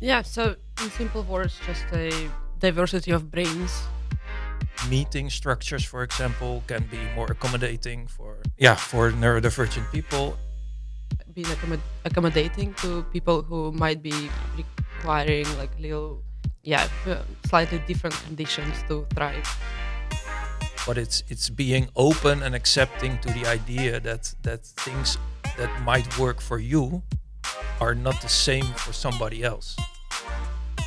Yeah, so in simple words, just a diversity of brains. Meeting structures, for example, can be more accommodating for yeah for neurodivergent people. Being accommod- accommodating to people who might be requiring like little, yeah, uh, slightly different conditions to thrive. But it's it's being open and accepting to the idea that that things that might work for you are not the same for somebody else.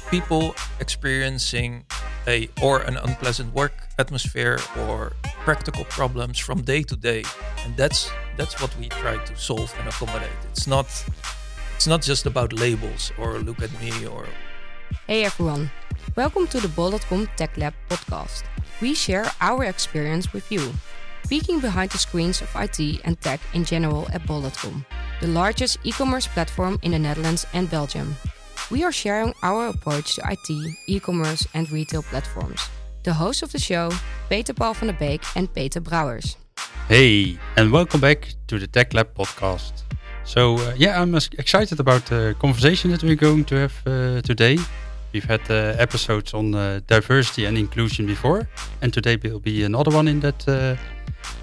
People experiencing a or an unpleasant work atmosphere or practical problems from day to day, and that's that's what we try to solve and accommodate. It's not it's not just about labels or look at me or. Hey everyone, welcome to the Bol.com Tech Lab podcast. We share our experience with you, peeking behind the screens of IT and tech in general at Bol.com the largest e-commerce platform in the Netherlands and Belgium. We are sharing our approach to IT, e-commerce and retail platforms. The hosts of the show, Peter Paul van der Beek and Peter Brouwers. Hey, and welcome back to the Tech Lab podcast. So uh, yeah, I'm excited about the conversation that we're going to have uh, today. We've had uh, episodes on uh, diversity and inclusion before, and today will be another one in that uh,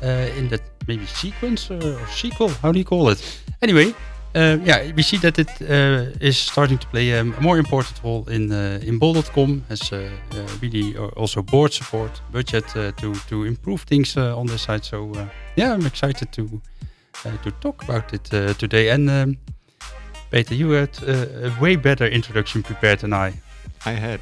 uh, in that maybe sequence or sequel. How do you call it? Anyway, uh, yeah, we see that it uh, is starting to play a more important role in uh, in Bol.com as uh, uh, really also board support, budget uh, to to improve things on this side. So yeah, I'm excited to to talk about it today. And um, Peter, you had a way better introduction prepared than I. I had.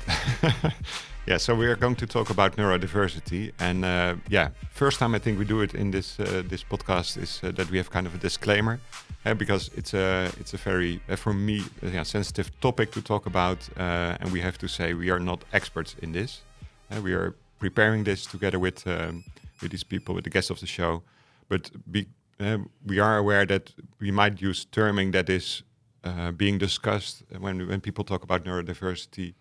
yeah, so we are going to talk about neurodiversity, and yeah, first time I think we do it in this this podcast is that we have kind of a disclaimer uh, because it's a it's a very uh, for me uh, yeah, sensitive topic to talk about, uh, and we have to say we are not experts in this. Uh, we are preparing this together with um, with these people, with the guests of the show, but be, uh, we are aware that we might use terming that is being discussed when when people talk about neurodiversity.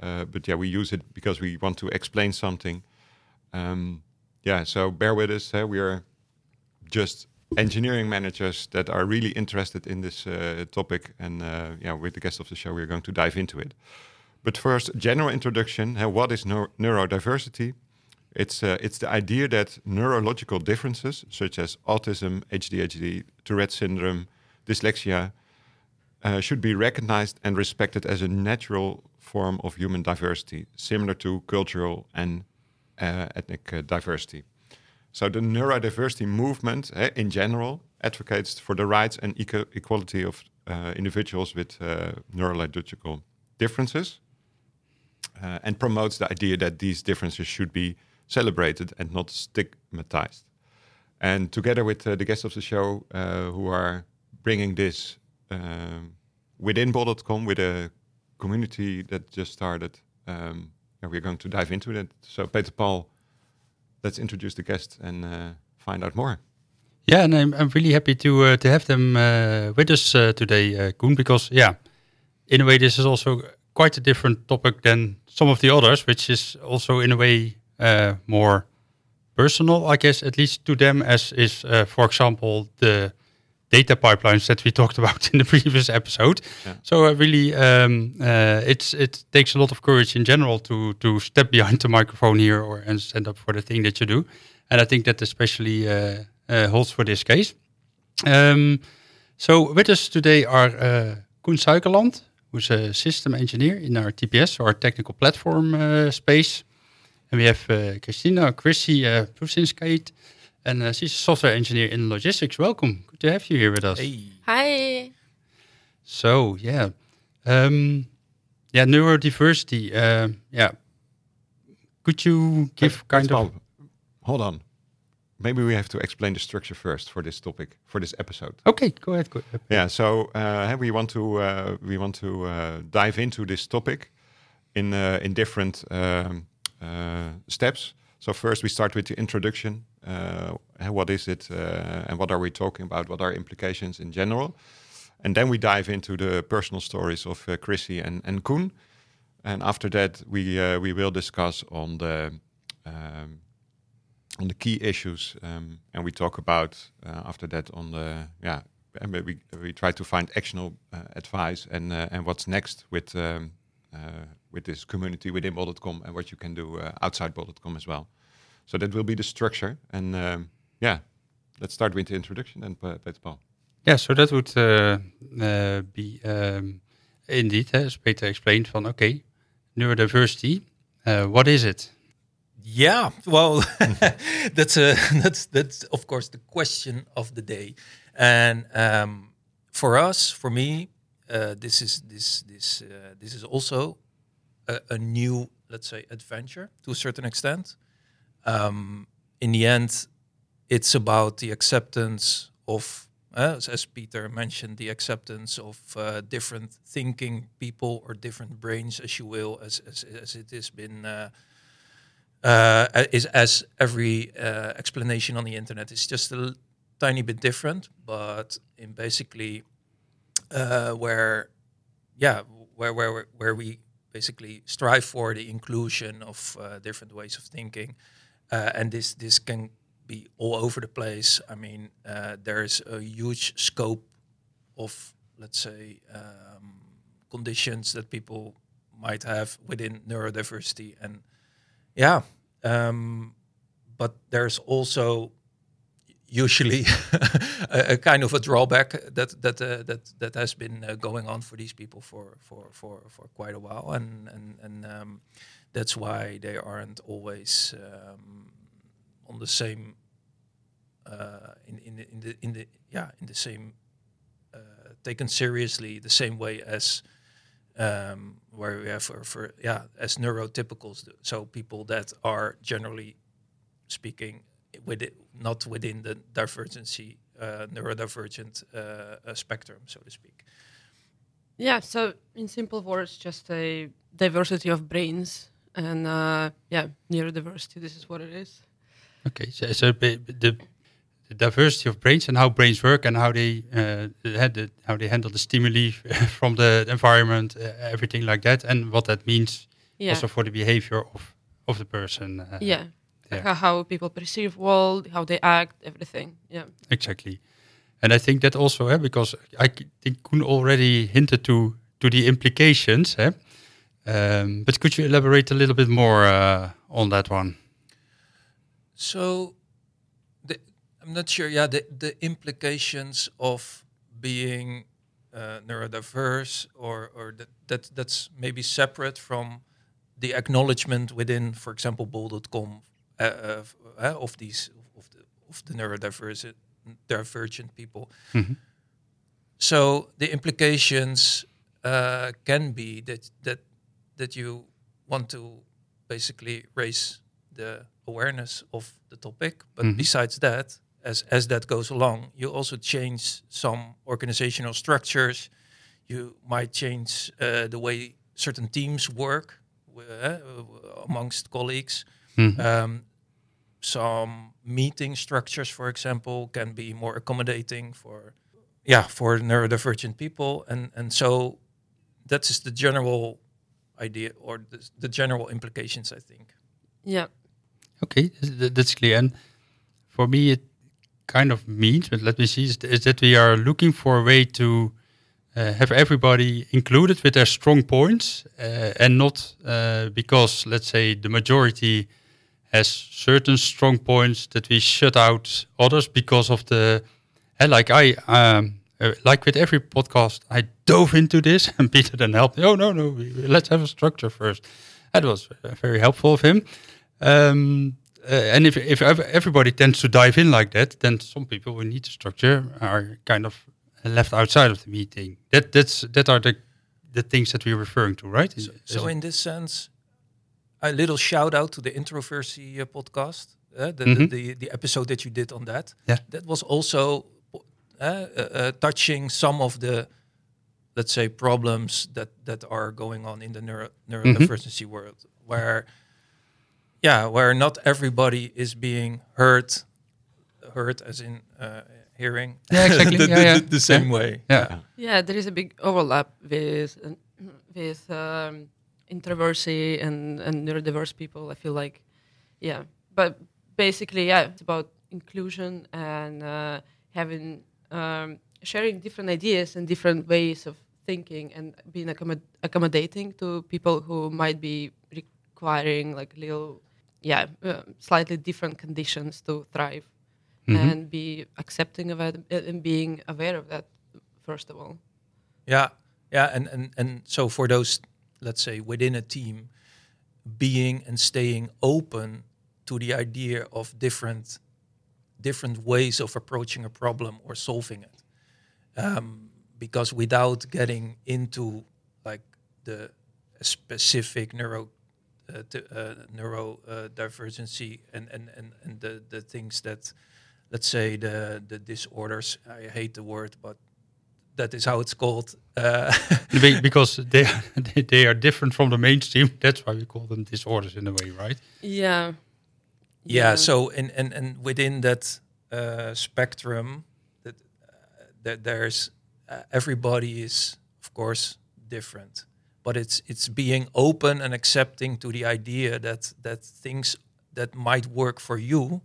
But yeah, we use it because we want to explain something. Um, yeah, so bear with us. we are just engineering managers that are really interested in this uh, topic. And uh, yeah, with the guest of the show, we're going to dive into it. But first, general introduction. Uh, what is neuro neurodiversity? It's uh, it's the idea that neurological differences such as autism, ADHD, Tourette syndrome, dyslexia uh, should be recognized and respected as a natural form of human diversity, similar to cultural and uh, ethnic diversity. So the neurodiversity movement eh, in general advocates for the rights and equal equality of uh, individuals with uh, neurological differences uh, and promotes the idea that these differences should be celebrated and not stigmatized. And together with uh, the guests of the show uh, who are bringing this um, within Bol.com with a community that just started, um, we're going to dive into it. So Peter Paul let's introduce the guest and uh, find out more. Yeah, and I'm, I'm really happy to uh, to have them uh, with us today, Koen, because yeah, in a way this is also quite a different topic than some of the others, which is also in a way more personal, I guess, at least to them, as is, for example, the data pipelines that we talked about in the previous episode. Yeah. So uh, really, um, uh, it's it takes a lot of courage in general to to step behind the microphone here or and stand up for the thing that you do, and I think that especially uh, uh holds for this case. Um, so with us today are uh, Koen Suijkerland, who's a system engineer in our TPS or technical platform uh, space, and we have Christina Krissie uh, and uh, she's a software engineer in logistics. Welcome. Good to have you here with us. Hey. Hi. So, yeah. Um, yeah, neurodiversity. Uh, yeah. Could you give kind of... Hold on. Maybe we have to explain the structure first for this topic, for this episode. Okay, go ahead. Go ahead. Yeah, so uh, we want to uh, we want to uh, dive into this topic in uh, in different um, uh, steps. So first we start with the introduction. Uh, what is it uh, and what are we talking about? What are implications in general? And then we dive into the personal stories of uh, Krissie and, and. And after that, we uh, we will discuss on the um, on the key issues, um, and we talk about uh, after that on the yeah and we we try to find actionable uh, advice and uh, and what's next with um, with this community within bol.com and what you can do uh, outside bol.com as well. So that will be the structure. And um, yeah, let's start with the introduction and Peter Paul. Yeah, so that would uh, uh, be um, indeed, as Peter explained, from okay, neurodiversity. Uh, what is it? Yeah, well, that's a that's that's of course the question of the day, and um, for us, for me, uh, this is this this uh, this is also a, a, new, let's say, adventure to a certain extent. Um, in the end, it's about the acceptance of, uh, as Peter mentioned, the acceptance of uh, different thinking people or different brains, as you will, as as, as it has been. Uh, uh is as every uh, explanation on the internet is just a tiny bit different, but in basically uh, where, yeah, where where where we basically strive for the inclusion of different ways of thinking, and this this can be all over the place. I mean, uh, there's a huge scope of, let's say, um, conditions that people might have within neurodiversity, and yeah, um, but there's also usually a, a, kind of a drawback that that uh, that that has been uh, going on for these people for for for for quite a while, and and and um, that's why they aren't always um, on the same uh, in in the, in the in the yeah in the same uh, taken seriously the same way as um, where we have for, for yeah as neurotypicals. So people that are generally speaking with it, not within the divergency uh, neurodivergent uh, spectrum so to speak yeah so in simple words just a diversity of brains and uh, yeah neurodiversity this is what it is Okay, so, so the the diversity of brains and how brains work and how they uh, the, how they handle the stimuli from the environment, uh, everything like that, and what that means yeah. also for the behavior of of the person. Uh, yeah. Yeah. how people perceive world, how they act, everything. Yeah. Exactly, and I think that also, eh, because I think Koen already hinted to to the implications. Eh? Um, but could you elaborate a little bit more uh, on that one? So, the, I'm not sure. Yeah, the, the implications of being uh, neurodiverse, or or that, that that's maybe separate from the acknowledgement within, for example, bol.com uh, of these of the of the neurodiverse divergent people. Mm-hmm. So the implications uh, can be that that that you want to basically raise the awareness of the topic. But mm-hmm. besides that, as as that goes along, you also change some organizational structures. You might change uh, the way certain teams work uh, amongst colleagues. Mm-hmm. Um, some meeting structures, for example, can be more accommodating for yeah for neurodivergent people, and and so that is the general idea or the, the general implications, I think. Yeah, Okay, that's clear. And for me, it kind of means, but let me see, is, is that we are looking for a way to uh, have everybody included with their strong points uh, and not uh, because, let's say, the majority has certain strong points that we shut out others because of the, uh, like I, um, uh, like with every podcast, I dove into this and Peter then helped. Me. Oh, no, no, let's have a structure first. That was uh, very helpful of him. Um, uh, and if if everybody tends to dive in like that, then some people who need the structure are kind of left outside of the meeting. That that's that are the the things that we're referring to, right? So, so in this sense, a little shout out to the Introversy uh, podcast, uh, the, mm -hmm. the, the, the episode that you did on that. Yeah, that was also uh, uh, touching some of the let's say problems that that are going on in the neuro neurodiversity mm -hmm. world, where yeah, where not everybody is being heard, heard as in uh, hearing. Yeah, exactly. the, yeah, the, the, the, same way. Yeah. yeah, there is a big overlap with with um, introversy and and neurodiverse people. I feel like, yeah, but basically, yeah, it's about inclusion and uh, having um, sharing different ideas and different ways of thinking and being accommod- accommodating to people who might be requiring like little yeah uh, slightly different conditions to thrive Mhm. and be accepting of it and being aware of that first of all Yeah, yeah, and and and so for those, let's say, within a team, being and staying open to the idea of different different ways of approaching a problem or solving it, um, because without getting into like the specific neuro uh, uh, neuro uh, and and and, and the, the things that let's say the the disorders I hate the word but that is how it's called uh, because they are, they- they are different from the mainstream. That's why we call them disorders in a way, right? yeah yeah so and and and within that uh, spectrum that uh, that there's uh, everybody is of course different but it's it's being open and accepting to the idea that that things that might work for you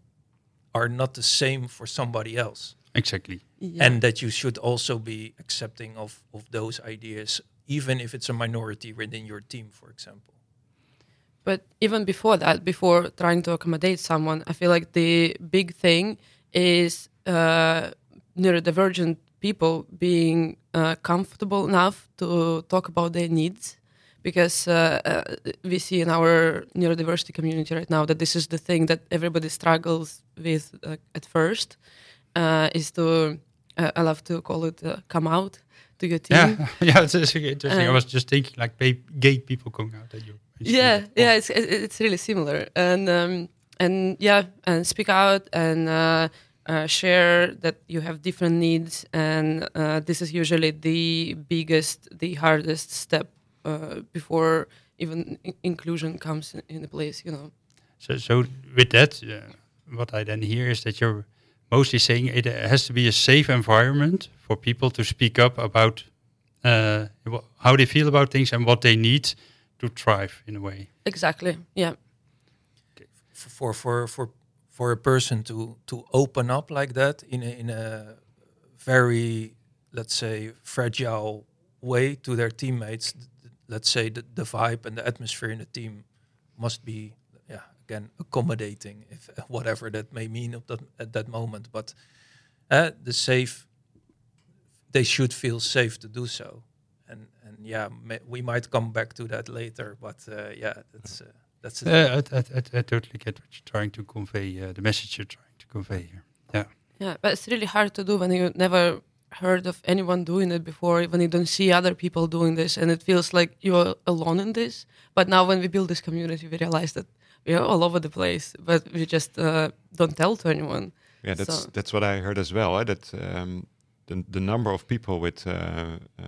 are not the same for somebody else Exactly. Yeah. and that you should also be accepting of of those ideas even if it's a minority within your team for example But even before that, before trying to accommodate someone, I feel like the big thing is uh, neurodivergent people being uh, comfortable enough to talk about their needs. Because uh, uh, we see in our neurodiversity community right now that this is the thing that everybody struggles with uh, at first, uh, is to, uh, I love to call it uh, come out to your team. Yeah, yeah, it's, it's interesting. I Uh, was just thinking like gay, gay people going out at you. yeah yeah it's it's really similar and um and yeah and speak out and uh, uh, share that you have different needs and uh, this is usually the biggest the hardest step uh, before even in- inclusion comes in, into place you know So, so with that, what I then hear is that you're mostly saying it has to be a safe environment for people to speak up about uh, how they feel about things and what they need to thrive in a way. exactly yeah F- for for for for a person to to open up like that in a, in a very let's say fragile way to their teammates th- th- let's say the, the vibe and the atmosphere in the team must be yeah again accommodating if whatever that may mean at that, at that moment but uh, the safe they should feel safe to do so and and yeah ma- we might come back to that later but uh, yeah that's uh, that's the Uh, I, I, I, I totally get what you're trying to convey, uh, the message you're trying to convey here. Yeah. Yeah, but it's really hard to do when you never heard of anyone doing it before, when you don't see other people doing this, and it feels like you're alone in this. But now, when we build this community, we realize that we are all over the place, but we just uh, don't tell to anyone. Yeah, that's So- that's what I heard as well. eh, that um, the the number of people with uh, uh,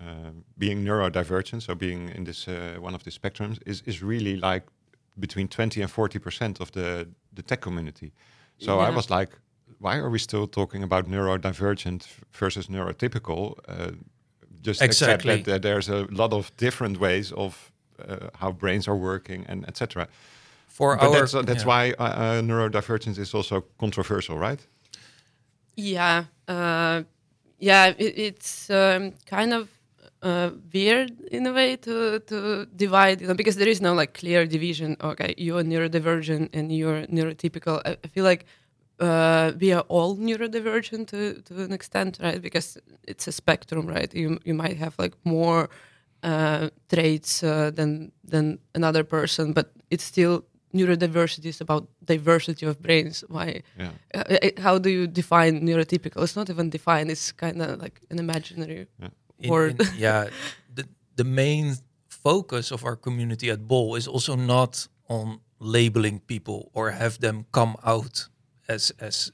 uh, being neurodivergent, so being in this uh, one of the spectrums, is is really like between twenty and forty percent of the the tech community. So I was like, why are we still talking about neurodivergent versus neurotypical? Uh, just accept Exactly. that uh, there's a lot of different ways of how brains are working and etc. for But our that's that's yeah. why uh, uh, neurodivergence is also controversial, right? Yeah, uh, yeah, it, it's um, kind of uh, weird in a way to to divide, you know, because there is no like clear division. Okay, you're neurodivergent and you're neurotypical. I, I feel like uh, we are all neurodivergent to to an extent, right? Because it's a spectrum, right? You you might have like more uh, traits uh, than than another person, but it's still neurodiversity is about diversity of brains. Why? Yeah. Uh, uh, how do you define neurotypical? It's not even defined. It's kind of like an imaginary in- word. in- yeah, the the main focus of our community at Bol is also not on labeling people or have them come out as as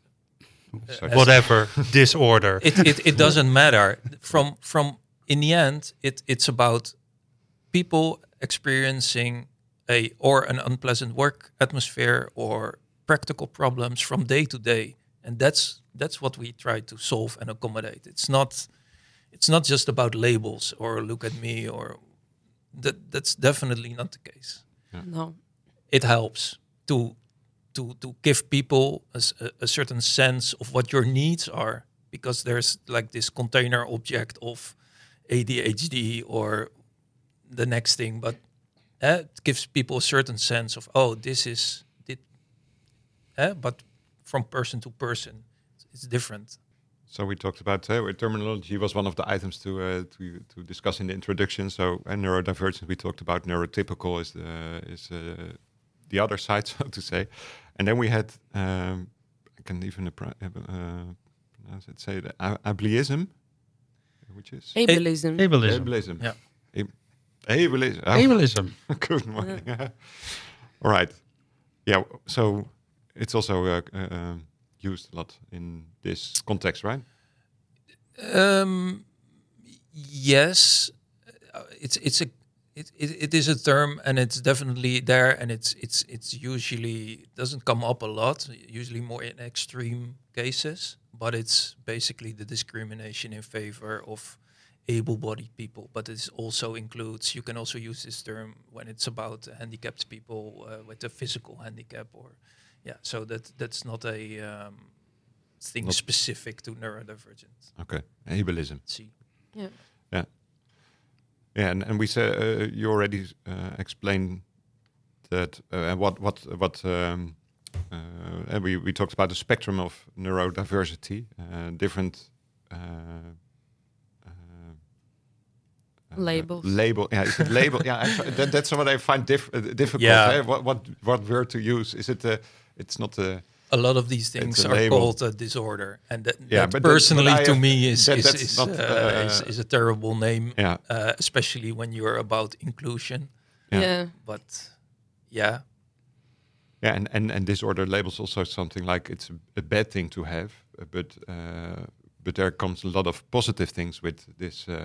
So Whatever disorder. it, it, it doesn't matter from from in the end it it's about people experiencing a or an unpleasant work atmosphere or practical problems from day to day. And that's that's what we try to solve and accommodate. It's not it's not just about labels or look at me or that that's definitely not the case. No. it helps to to to give people a certain sense of what your needs are because there's like this container object of ADHD or the next thing, but uh, it gives people a certain sense of oh, this is it. Uh, but from person to person, it's different. So we talked about uh, terminology was one of the items to uh, to to discuss in the introduction. So uh, neurodivergent, we talked about neurotypical is the is the other side, so to say, and then we had um, I can even pronounce it say the ableism, which is ableism. Ableism. ableism. Yeah. Ableism. Oh. Ableism. Good morning. All right. Yeah. So it's also uh, uh, um, used a lot in this context, right? Um, yes, uh, it's it's a it, it, it is a term and it's definitely there and it's it's it's usually doesn't come up a lot usually more in extreme cases but it's basically the discrimination in favor of able-bodied people but it also includes you can also use this term when it's about handicapped people uh, with a physical handicap or yeah so that that's not a um, thing Not- specific to neurodivergent Okay. Ableism. see Yeah. Yeah, yeah and, and we said uh, you already uh, explained that uh, what what what um, and we we talked about the spectrum of neurodiversity, uh, different. Uh, uh, uh, Labels. label, yeah, is it label? yeah, I, that, that's what I find diff- uh, difficult. Yeah. eh? What what what word to use? Is it? Uh, it's not a. a lot of these things are label. called a disorder, and that, Yeah, that but that- personally to me is that- is is, not, uh, is uh, is a terrible name, Yeah, uh, especially when you're about inclusion. Yeah. Yeah. But yeah, Yeah, and, and, and disorder labels also something like it's a, a bad thing to have, uh, but uh, but there comes a lot of positive things with this uh,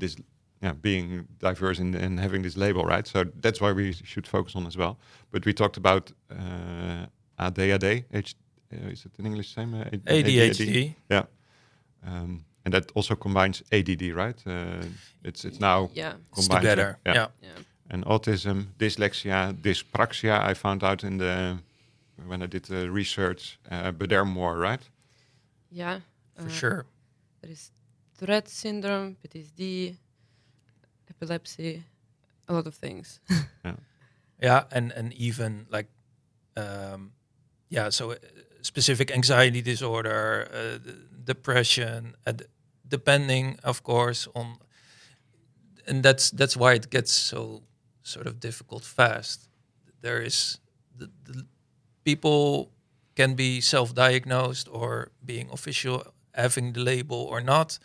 this yeah being diverse and, and having this label, right? So that's why we should focus on as well. But we talked about uh, ADHD. H, uh, is it in English same? Uh, A- ADHD. Yeah, um, and that also combines ADD, right? Uh, it's it's now Yeah. It's combined together. Yeah. Yeah. Yeah. And autism, dyslexia, dyspraxia. I found out in the when I did the research, uh, but there are more, right? Yeah. for Uh, sure. There is Tourette syndrome, PTSD, epilepsy, a lot of things. Yeah, yeah, and and even like, um, yeah, so uh, specific anxiety disorder, uh, depression, uh, depending, of course, on, and that's that's why it gets so sort of difficult fast. There is the, the people can be self-diagnosed or being official having the label or not.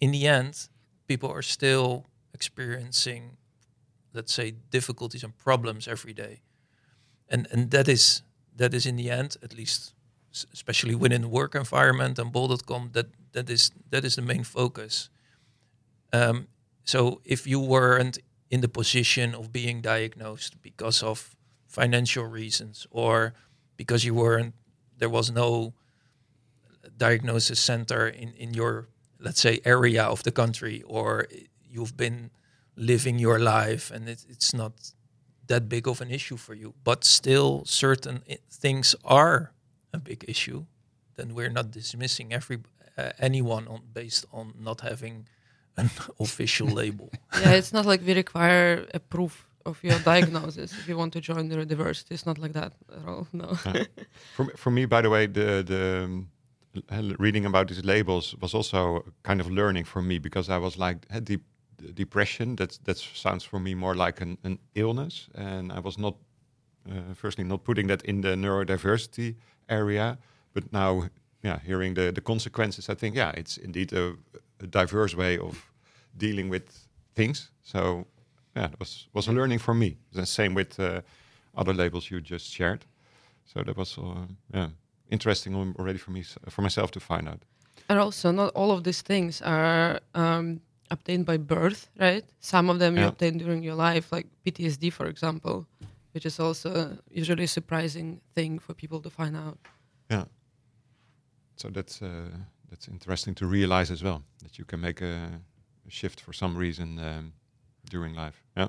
In the end, people are still experiencing let's say difficulties and problems every day and and that is that is in the end at least especially within the work environment and bol.com that that is that is the main focus um, so if you weren't in the position of being diagnosed because of financial reasons or because you weren't there was no diagnosis center in in your let's say area of the country or you've been living your life and it, it's not that big of an issue for you. But still certain things are a big issue. Then we're not dismissing every uh, anyone on based on not having an official label yeah, it's not like we require a proof of your diagnosis if you want to join the neurodiversity. It's not like that at all. No. For for me, by the way, the the um, reading about these labels was also kind of learning for me because I was like had deep depression. That that sounds for me more like an, an illness, and I was not uh, firstly not putting that in the neurodiversity area, but now yeah, hearing the the consequences, I think yeah, it's indeed a, a diverse way of dealing with things. So yeah, it was was a learning for me. The same with uh, other labels you just shared. So that was uh, yeah interesting already for me for myself to find out. And also, not all of these things are um, obtained by birth, right? Some of them you obtain during your life, like PTSD, for example, which is also usually a surprising thing for people to find out. Yeah. So that's uh, that's interesting to realize as well that you can make a shift for some reason um, during life. Yeah.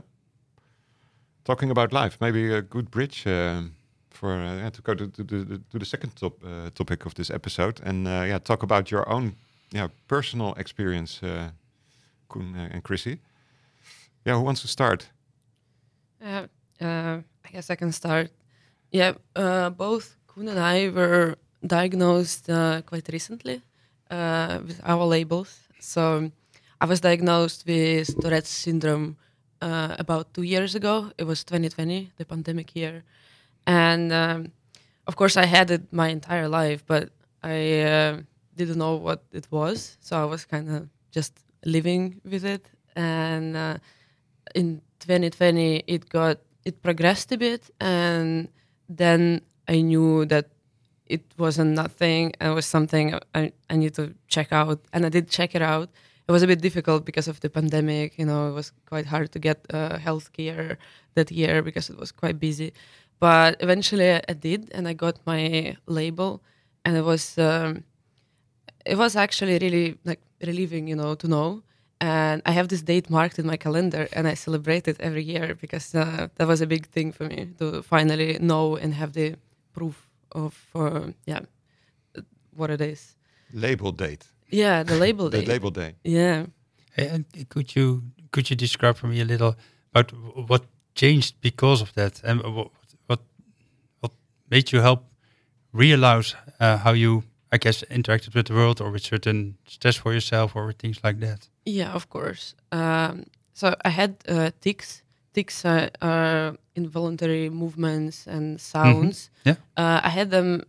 Talking about life, maybe a good bridge um, for uh, yeah, to go to, to, to, to the second top, uh, topic of this episode and uh, yeah, talk about your own yeah personal experience, uh, Koen uh, and Krissie. Yeah, who wants to start? Uh, I guess I can start. Yeah, both Koen and I were diagnosed quite recently with our labels. So I was diagnosed with Tourette's syndrome uh, about two years ago. It was 2020, the pandemic year. And um, of course, I had it my entire life, but I uh, didn't know what it was. So I was kind of just living with it. And uh, in 2020, it got it progressed a bit, and then I knew that it wasn't nothing. It was something I, I need to check out, and I did check it out. It was a bit difficult because of the pandemic. You know, it was quite hard to get uh, healthcare that year because it was quite busy. But eventually, I did, and I got my label, and it was um, it was actually really like relieving, you know, to know. And I have this date marked in my calendar, and I celebrate it every year because uh, that was a big thing for me to finally know and have the proof of uh, yeah what it is. Label date. Yeah, the label day. The label day. Yeah. Hey, and could you could you describe for me a little about what changed because of that, and what what what made you help realize uh, how you, I guess, interacted with the world or with certain stress for yourself or with things like that? Yeah, of course. Um, so I had uh, tics. Tics are, are involuntary movements and sounds. Yeah. Uh, I had them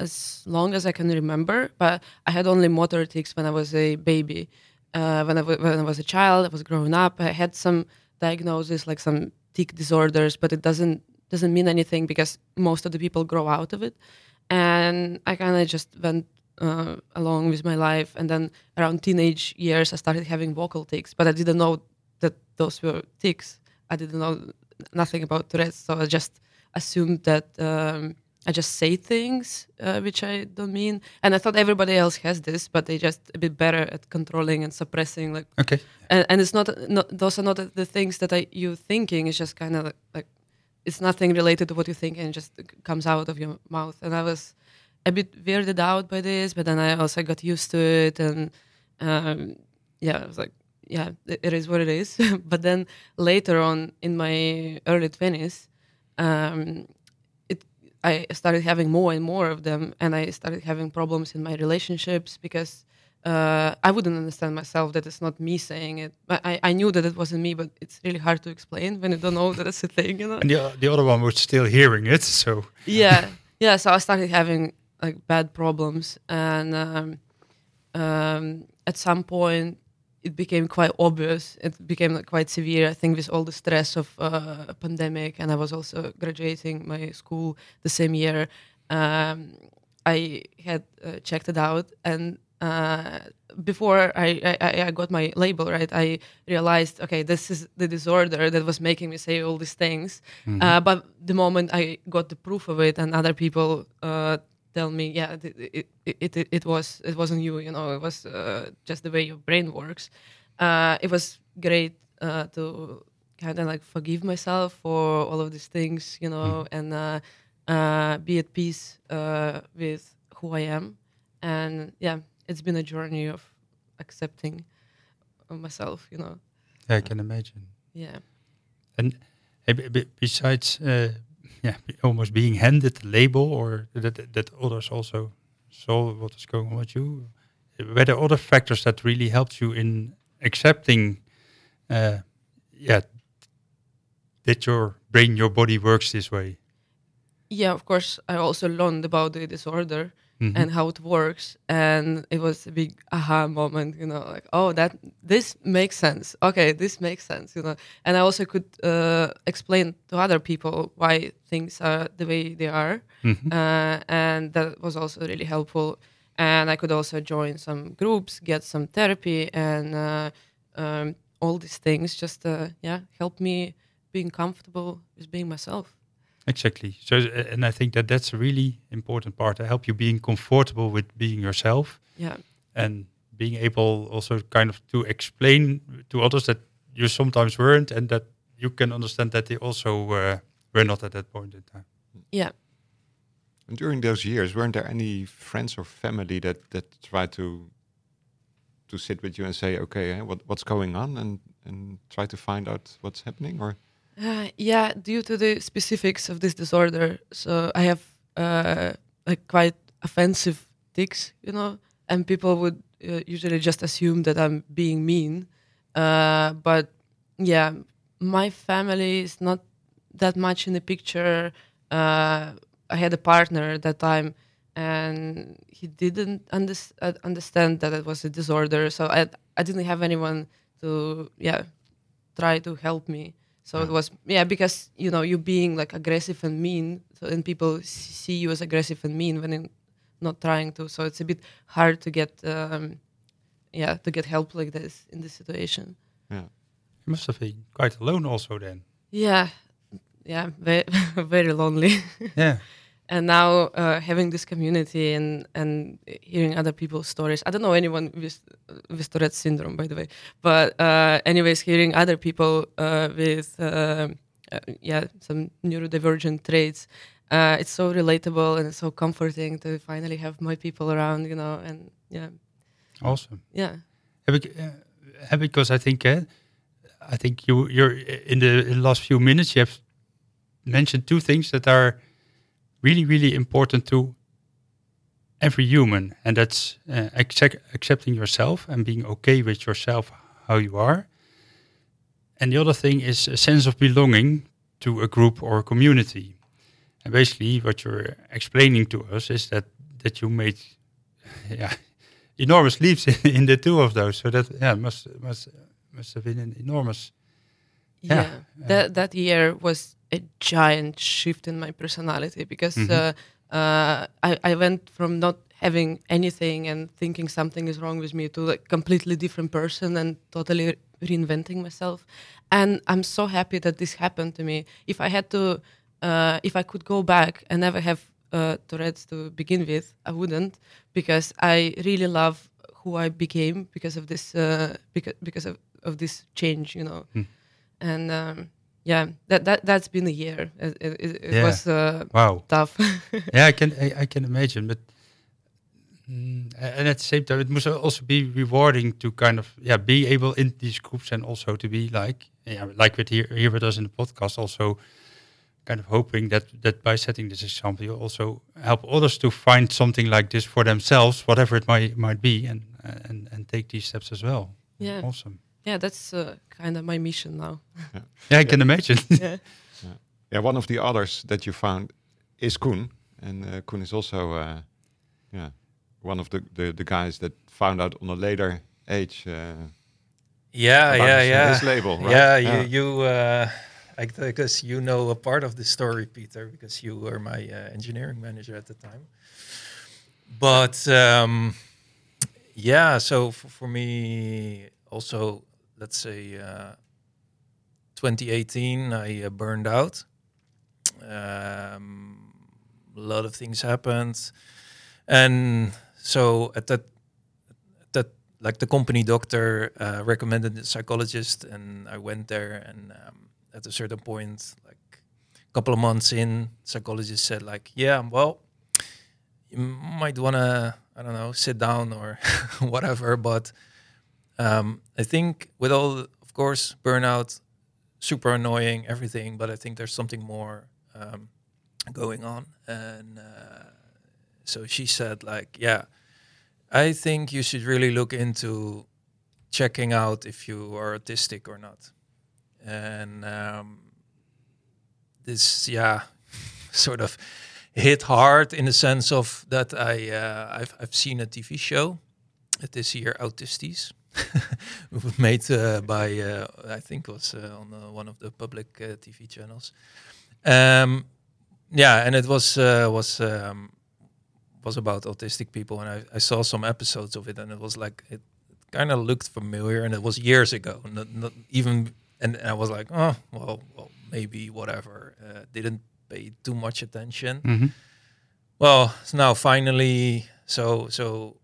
as long as I can remember, but I had only motor tics when I was a baby. Uh, when, I w- when I was a child, I was growing up. I had some diagnoses like some tic disorders, but it doesn't doesn't mean anything because most of the people grow out of it. And I kind of just went uh, along with my life. And then around teenage years, I started having vocal tics, but I didn't know that those were tics. I didn't know nothing about Tourette's, so I just assumed that um, I just say things uh, which I don't mean. And I thought everybody else has this, but they just a bit better at controlling and suppressing. Like, Okay. and, and it's not, not those are not the things that I, you thinking. It's just kind of like, like it's nothing related to what you think, and it just comes out of your mouth. And I was a bit weirded out by this, but then I also got used to it, and um, yeah, I was like, yeah, it, it is what it is. but then later on in my early twenties, um, I started having more and more of them, and I started having problems in my relationships because uh, I wouldn't understand myself that it's not me saying it. But I, I knew that it wasn't me, but it's really hard to explain when you don't know that it's a thing, you know? And the the other one was still hearing it, so yeah yeah so i started having like bad problems and um, um, at some point it became quite obvious it became like, quite severe i think with all the stress of uh, pandemic and i was also graduating my school the same year. Um, i had uh, checked it out and uh, before I, I, I got my label right i realized okay this is the disorder that was making me say all these things. Uh, but the moment i got the proof of it and other people uh, tell me yeah it, it, it, it was it wasn't you you know it was uh, just the way your brain works. Uh, it was great uh, to kind of like forgive myself for all of these things you know and uh, uh, be at peace uh, with who i am. And yeah it's been a journey of accepting myself you know. Yeah, I can imagine. yeah. And b- besides, uh, yeah, almost being handed the label, or that that others also saw what is going on with you, were there other factors that really helped you in accepting, uh, yeah, that your brain, your body works this way? yeah of course i also learned about the disorder Mhm. and how it works. And it was a big aha moment you know like oh that this makes sense. Okay this makes sense you know. And i also could uh, explain to other people why things are the way they are. Mhm. uh, and that was also really helpful. And i could also join some groups get some therapy and uh, um, all these things just uh, yeah help me being comfortable with being myself Exactly. So, uh, and I think that that's a really important part to help you being comfortable with being yourself yeah and being able also kind of to explain to others that you sometimes weren't and that you can understand that they also uh, were not at that point in time. yeah. And during those years, weren't there any friends or family that that tried to to sit with you and say, okay, eh, what what's going on, and and try to find out what's happening, or Uh, yeah, due to the specifics of this disorder, so I have uh, like quite offensive tics, you know, and people would uh, usually just assume that I'm being mean. Uh, but yeah, my family is not that much in the picture. Uh, I had a partner at that time, and he didn't unders- uh, understand that it was a disorder. So I I didn't have anyone to yeah try to help me. So it was yeah because you know you being like aggressive and mean, so and people see you as aggressive and mean when you're not trying to. So it's a bit hard to get um, yeah to get help like this in this situation. yeah, You must have been quite alone also then. Yeah, yeah, very very lonely. Yeah. And now uh, having this community and and hearing other people's stories. I don't know anyone with with tourette syndrome by the way but uh, anyways hearing other people uh, with uh, uh, yeah some neurodivergent traits uh, it's so relatable and it's so comforting to finally have my people around you know and yeah. Awesome. yeah. Yeah, bec- yeah, because I think uh, I think you you're in the last few minutes you have mentioned two things that are really really important to every human, and that's uh, accept, accepting yourself and being okay with yourself how you are. And the other thing is a sense of belonging to a group or a community. And basically, what you're explaining to us is that that you made, yeah, enormous leaps in, in the two of those. So that yeah must must must have been an enormous. Yeah, Yeah, that that year was a giant shift in my personality because Mhm. uh, uh, I I went from not having anything and thinking something is wrong with me to like completely different person and totally reinventing myself. And I'm so happy that this happened to me. If I had to, uh, if I could go back and never have uh, Tourette's to begin with, I wouldn't because I really love who I became because of this uh, because because of, of this change, you know. Hmm. And um, yeah, that that that's been a year. It, it, it Yeah. was uh, Wow. tough. yeah, I can I, I can imagine, but mm, and at the same time, it must also be rewarding to kind of yeah be able in these groups and also to be like yeah like with here here with us in the podcast also kind of hoping that that by setting this example you also help others to find something like this for themselves whatever it might might be and and and take these steps as well yeah, awesome yeah, that's uh, kind of my mission now. yeah i can imagine yeah. yeah. One of the others that you found is Koen, and uh, Koen is also uh, yeah one of the, the the guys that found out on a later age. Uh, Yeah, about yeah, his, yeah. his label, right? Yeah, you, you uh, I guess you know a part of the story, Peter, because you were my uh, engineering manager at the time. But um, yeah, so f- for me, also, let's say uh, 2018, I uh, burned out. Um, a lot of things happened, and so at that that like the company doctor uh, recommended a psychologist and i went there and um, at a certain point like a couple of months in psychologist said like yeah well you might want to i don't know sit down or whatever but um, i think with all of course burnout super annoying everything but i think there's something more um, going on and uh, so she said like yeah I think you should really look into checking out if you are autistic or not. And um, this, yeah, sort of hit hard in the sense of that I uh, I've I've seen a TV show this year, Autisties, made uh, by uh, I think it was uh, on uh, one of the public uh, TV channels. Um, yeah, and it was uh, was. Um, was about autistic people and I, I saw some episodes of it and it was like it kind of looked familiar and it was years ago not, not even and, I was like oh well, well maybe whatever uh, didn't pay too much attention hmm well now finally so so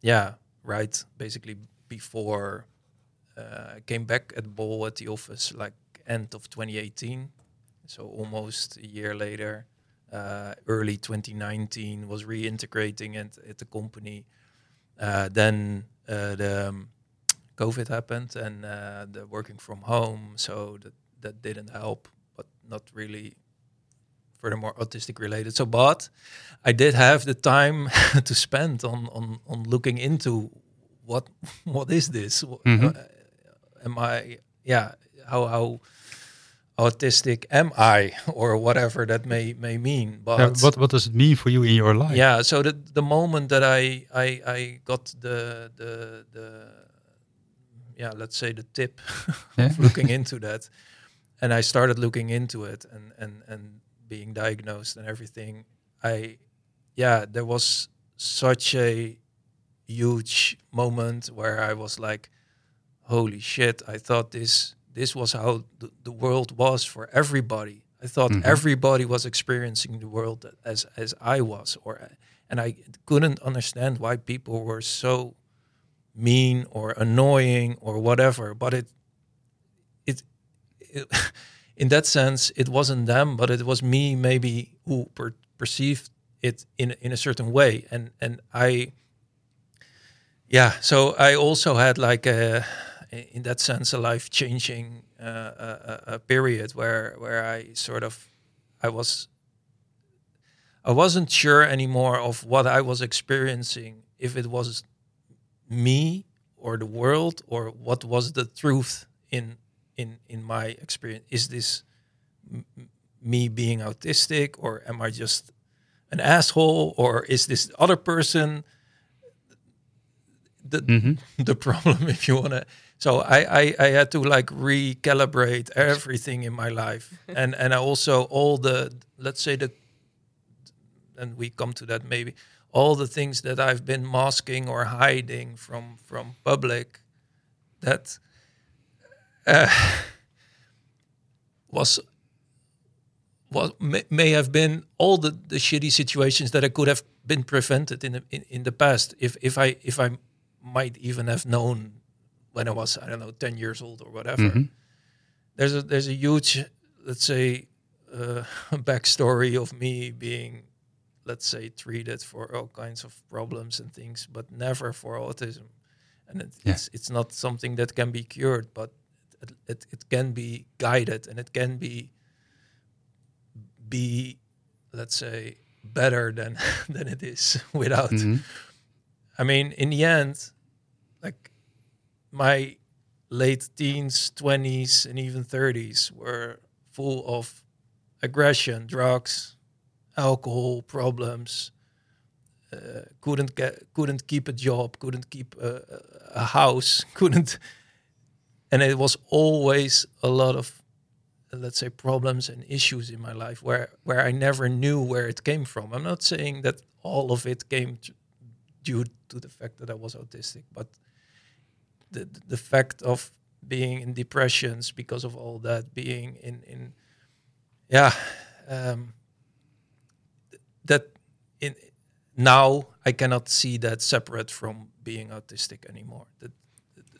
yeah right basically before uh, came back at Bol at the office like end of 2018 so almost a year later uh, early 2019 was reintegrating it at the company. Uh, then uh, the um, COVID happened and uh, the working from home, so that that didn't help, but not really furthermore autistic related. So, but I did have the time to spend on on on looking into what what is this? Uh, am I yeah how how autistic am I or whatever that may may mean? But Uh, what what does it mean for you in your life? yeah so the the moment that i i i got the the the yeah let's say the tip Yeah. of looking into that and i started looking into it and and and being diagnosed and everything i yeah there was such a huge moment where i was like holy shit i thought this this was how the, the world was for everybody i thought Mhm. everybody was experiencing the world as as i was or and i couldn't understand why people were so mean or annoying or whatever but it it, it in that sense it wasn't them but it was me maybe who per- perceived it in in a certain way and and i yeah so i also had like a in that sense a life changing uh, a, a- a period where where i sort of i was i wasn't sure anymore of what i was experiencing if it was me or the world or what was the truth in in in my experience. Is this me being autistic or am i just an asshole or is this other person the Mhm. the problem if you want to so I, I i had to like recalibrate everything in my life and and i also all the let's say the and we come to that maybe all the things that i've been masking or hiding from from public that uh, was was may, may have been all the, the shitty situations that I could have been prevented in the in, in the past if if I if I might even have known when I was I don't know ten years old or whatever. Mhm. There's a there's a huge let's say uh, backstory of me being let's say treated for all kinds of problems and things, but never for autism. And it, Yeah. it's it's not something that can be cured, but it, it, it can be guided and it can be be let's say better than than it is without Mhm. I mean, in the end, like my late teens, 20s, and even 30s were full of aggression, drugs, alcohol problems. Uh, couldn't get, couldn't keep a job, couldn't keep a, a- house, couldn't, and it was always a lot of, let's say, problems and issues in my life where where I never knew where it came from. I'm not saying that all of it came due to the fact that I was autistic, but the the fact of being in depressions because of all that, being in in yeah, um, that in now I cannot see that separate from being autistic anymore. That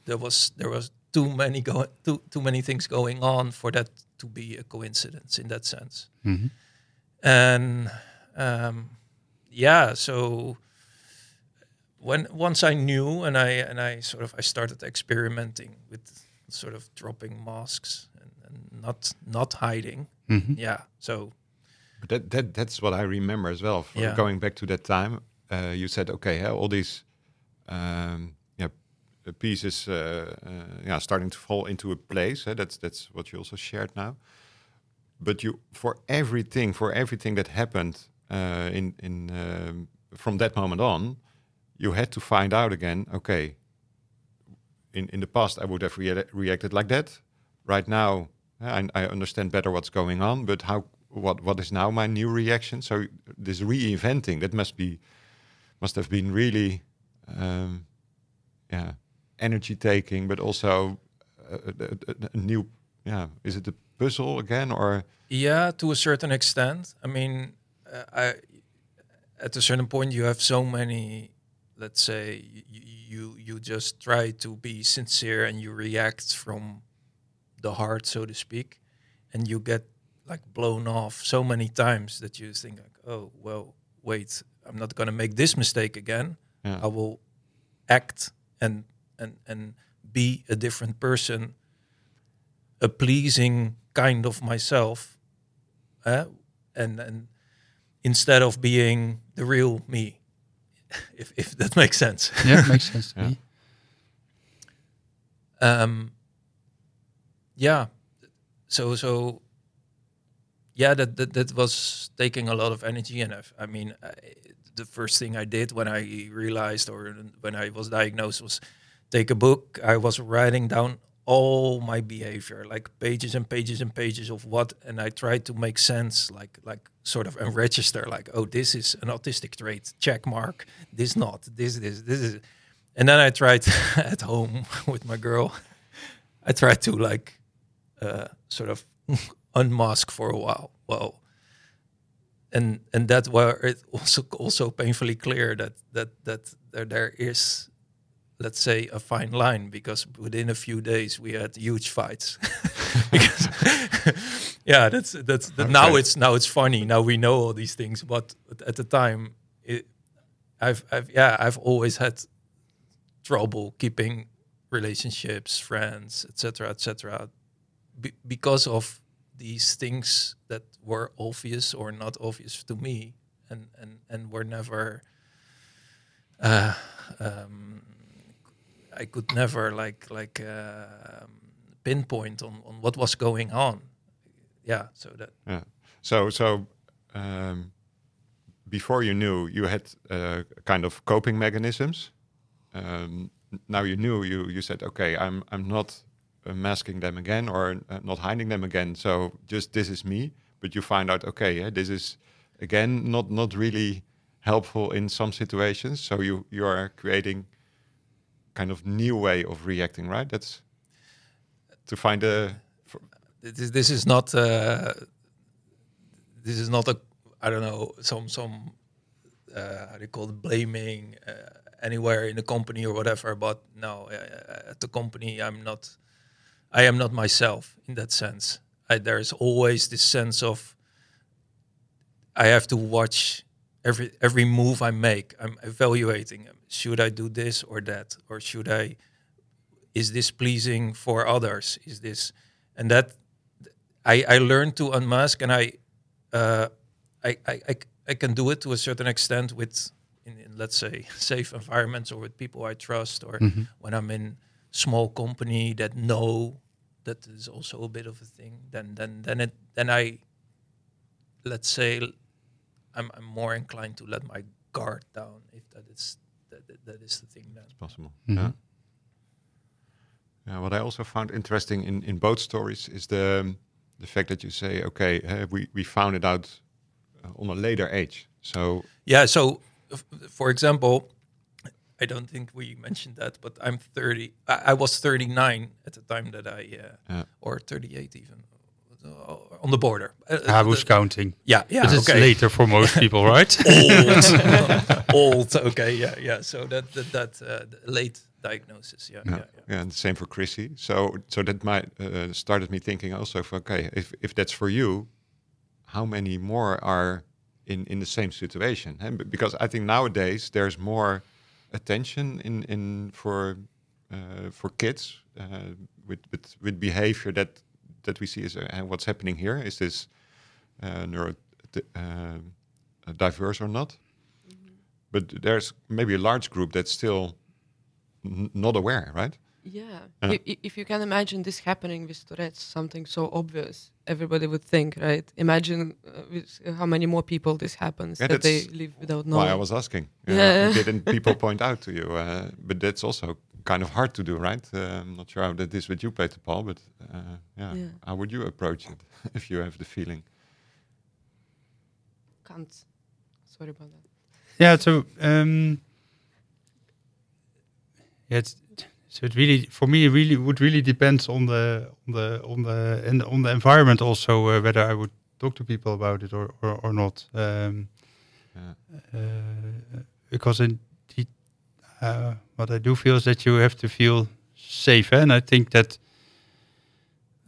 there was there was too many go too too many things going on for that to be a coincidence in that sense Mhm. and um, yeah so when once i knew and i and i sort of i started experimenting with sort of dropping masks and, and not not hiding Mhm. yeah so But that, that that's what I remember as well. For Yeah. Going back to that time, uh, you said, okay, yeah, all these um, yeah uh, pieces, uh, uh, yeah, starting to fall into a place. eh, that's that's what you also shared now. But you, for everything, for everything that happened uh, in in um, from that moment on, you had to find out again. Okay, in in the past I would have rea- reacted like that. Right now, uh, I, I understand better what's going on. But how? What what is now my new reaction? So this reinventing that must be must have been really, um, yeah, energy taking, but also a, a, a- a new. Yeah, is it a puzzle again or? Yeah, to a certain extent. I mean, uh, I at a certain point you have so many. Let's say you, you just try to be sincere and you react from the heart, so to speak, and you get like blown off so many times that you think like, oh well, wait, I'm not gonna make this mistake again. Yeah. I will act and and and be a different person, a pleasing kind of myself, uh, and and instead of being the real me, if if that makes sense. yeah, makes sense. to Yeah. me. um yeah so so yeah that, that that was taking a lot of energy and I've, i mean I, the first thing i did when i realized or when i was diagnosed was take a book i was writing down all my behavior like pages and pages and pages of what and i tried to make sense like like sort of and register like oh this is an autistic trait check mark this not this this this is and then I tried at home with my girl. I tried to like uh, sort of unmask for a while. Well, and and that where it also also painfully clear that that that there, there is, let's say, a fine line because within a few days we had huge fights. because yeah, that's that's that now it's now it's funny. Now we know all these things, but at the time, it, I've I've yeah I've always had trouble keeping relationships, friends, etc., etc., be- because of these things that were obvious or not obvious to me, and and and were never. Uh, um, I could never like like uh, pinpoint on on what was going on. Yeah, so that Yeah. So so um, before you knew, you had uh, kind of coping mechanisms. Um, now you knew. You you said, okay, I'm I'm not uh, masking them again or uh, not hiding them again. So just this is me. But you find out, okay, yeah, this is again not not really helpful in some situations. So you you are creating kind of new way of reacting, right? That's to find a this is this is not uh, this is not a I don't know some some uh, how do you call it blaming uh, anywhere in the company or whatever. But no, uh, at the company I'm not I am not myself in that sense. I, there's always this sense of I have to watch every every move I make. I'm evaluating. Should I do this or that, or should I? Is this pleasing for others? Is this, and that, I I learned to unmask, and I, uh, I, I I I can do it to a certain extent with, in, in let's say safe environments or with people I trust, or when I'm in small company that know that is also a bit of a thing. Then then then it then I, let's say I'm, I'm more inclined to let my guard down if that is that, that, that is the thing then. possible. Mhm. Yeah. Yeah. What I also found interesting in, in both stories is the the fact that you say, okay, uh, we we found it out uh, on a later age. So Yeah. So, f- for example, I don't think we mentioned that, but I'm 30. I, I was 39 at the time that I, uh, Yeah. or 38 even, on the border. Uh, uh, I was the- counting. yeah, yeah. but it's okay. later for most people, right? Old, old. Okay, yeah, yeah. So that that, that uh, late diagnosis. Yeah, yeah, yeah, yeah. yeah, and the same for Krissie. So so that might uh, started me thinking also, of, okay, if if that's for you, how many more are in in the same situation? And because I think nowadays there's more attention in in for uh, for kids uh, with with with behavior that that we see as uh, what's happening here is this uh, neuro uh, diverse or not? But there's maybe a large group that's still n- not aware, right? Yeah. I- if you can imagine this happening with Tourette's, something so obvious, everybody would think, right? Imagine uh, with how many more people this happens Yeah, that they live without knowing. Why I was asking. Yeah. Didn't people point out to you? Uh, but that's also kind of hard to do, right? Uh, I'm not sure how that is with you, Peter Paul, but uh, yeah. Yeah. How would you approach it if you have the feeling? Can't. Sorry about that. yeah. So um, yeah, it's, so it really for me it really would really depends on the on the on the and on the environment also uh, whether I would talk to people about it or or, or not. Um, Yeah. uh, because in the, uh, what I do feel is that you have to feel safe, eh? and I think that,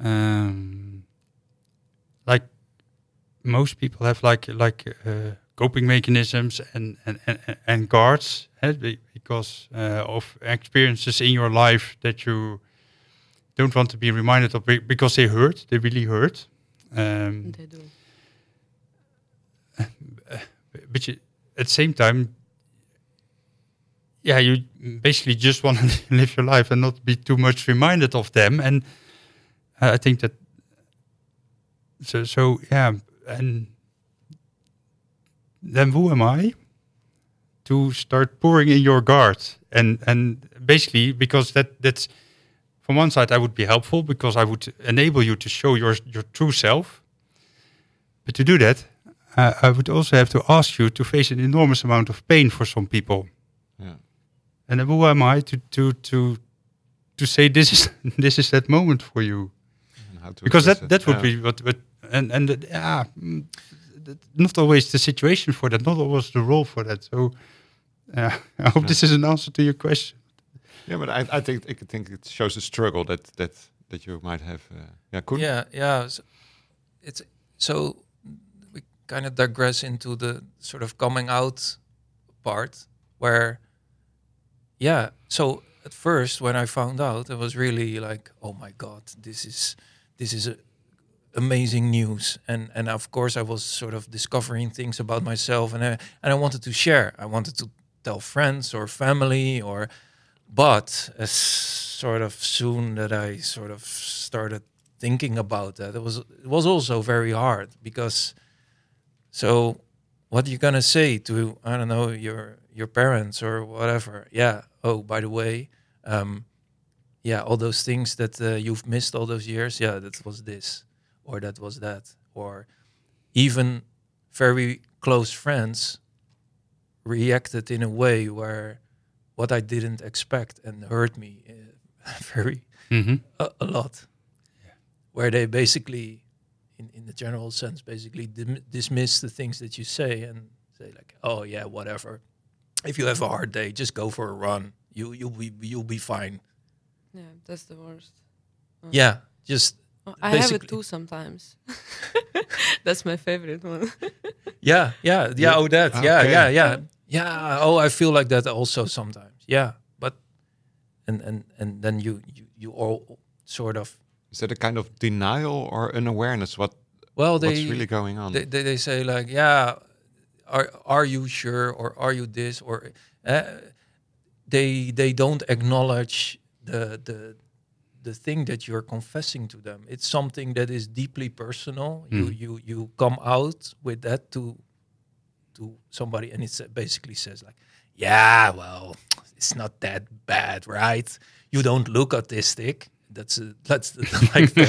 um, like most people have like like uh, coping mechanisms and and and, and guards eh, because uh, of experiences in your life that you don't want to be reminded of because they hurt. They really hurt. Um, They do. but you, at the same time, yeah, you basically just want to live your life and not be too much reminded of them. And uh, I think that so so yeah, and then who am I to start pouring in your guard? And and basically because that that's from one side I would be helpful because I would enable you to show your your true self. But to do that, uh, I would also have to ask you to face an enormous amount of pain for some people. Yeah. And who am I to to to to say this is this is that moment for you? And how to Because that that it. would Yeah. be what what and and uh, yeah, mm, not always the situation for that, not always the role for that. So uh, I hope this is an answer to your question. Yeah, but I, I think I think it shows a struggle that that that you might have. Uh, yeah, Koen? Yeah, yeah. So it's so we kind of digress into the sort of coming out part where, yeah. So at first, when I found out, it was really like, oh my god, this is this is amazing news and and of course I was sort of discovering things about myself and I, and I wanted to share I wanted to tell friends or family or but as sort of soon that I sort of started thinking about that it was it was also very hard because so what are you gonna say to I don't know your your parents or whatever yeah oh by the way um yeah all those things that uh, you've missed all those years yeah that was this or that was that or even very close friends reacted in a way where what I didn't expect and hurt me uh, very Mm-hmm. a, a lot. Where they basically, in, in the general sense, basically dim- dismiss the things that you say and say like, "Oh yeah, whatever. If you have a hard day, just go for a run. You you'll be you'll be fine." Yeah, that's the worst. Uh. Yeah, just Oh, I have it too sometimes. that's my favorite one. yeah, yeah, yeah. Yeah. Oh, that. Yeah, Okay. yeah, yeah, yeah. Oh, I feel like that also sometimes. Yeah, but and and and then you you you all sort of Is that a kind of denial or unawareness? What well they what's really going on? they, they, they say like yeah are are you sure or are you this or uh, they they don't acknowledge the the the thing that you're confessing to them. It's something that is deeply personal. You Mm. you you come out with that to to somebody and it basically says like yeah well it's not that bad right? You don't look autistic that's a, that's like the,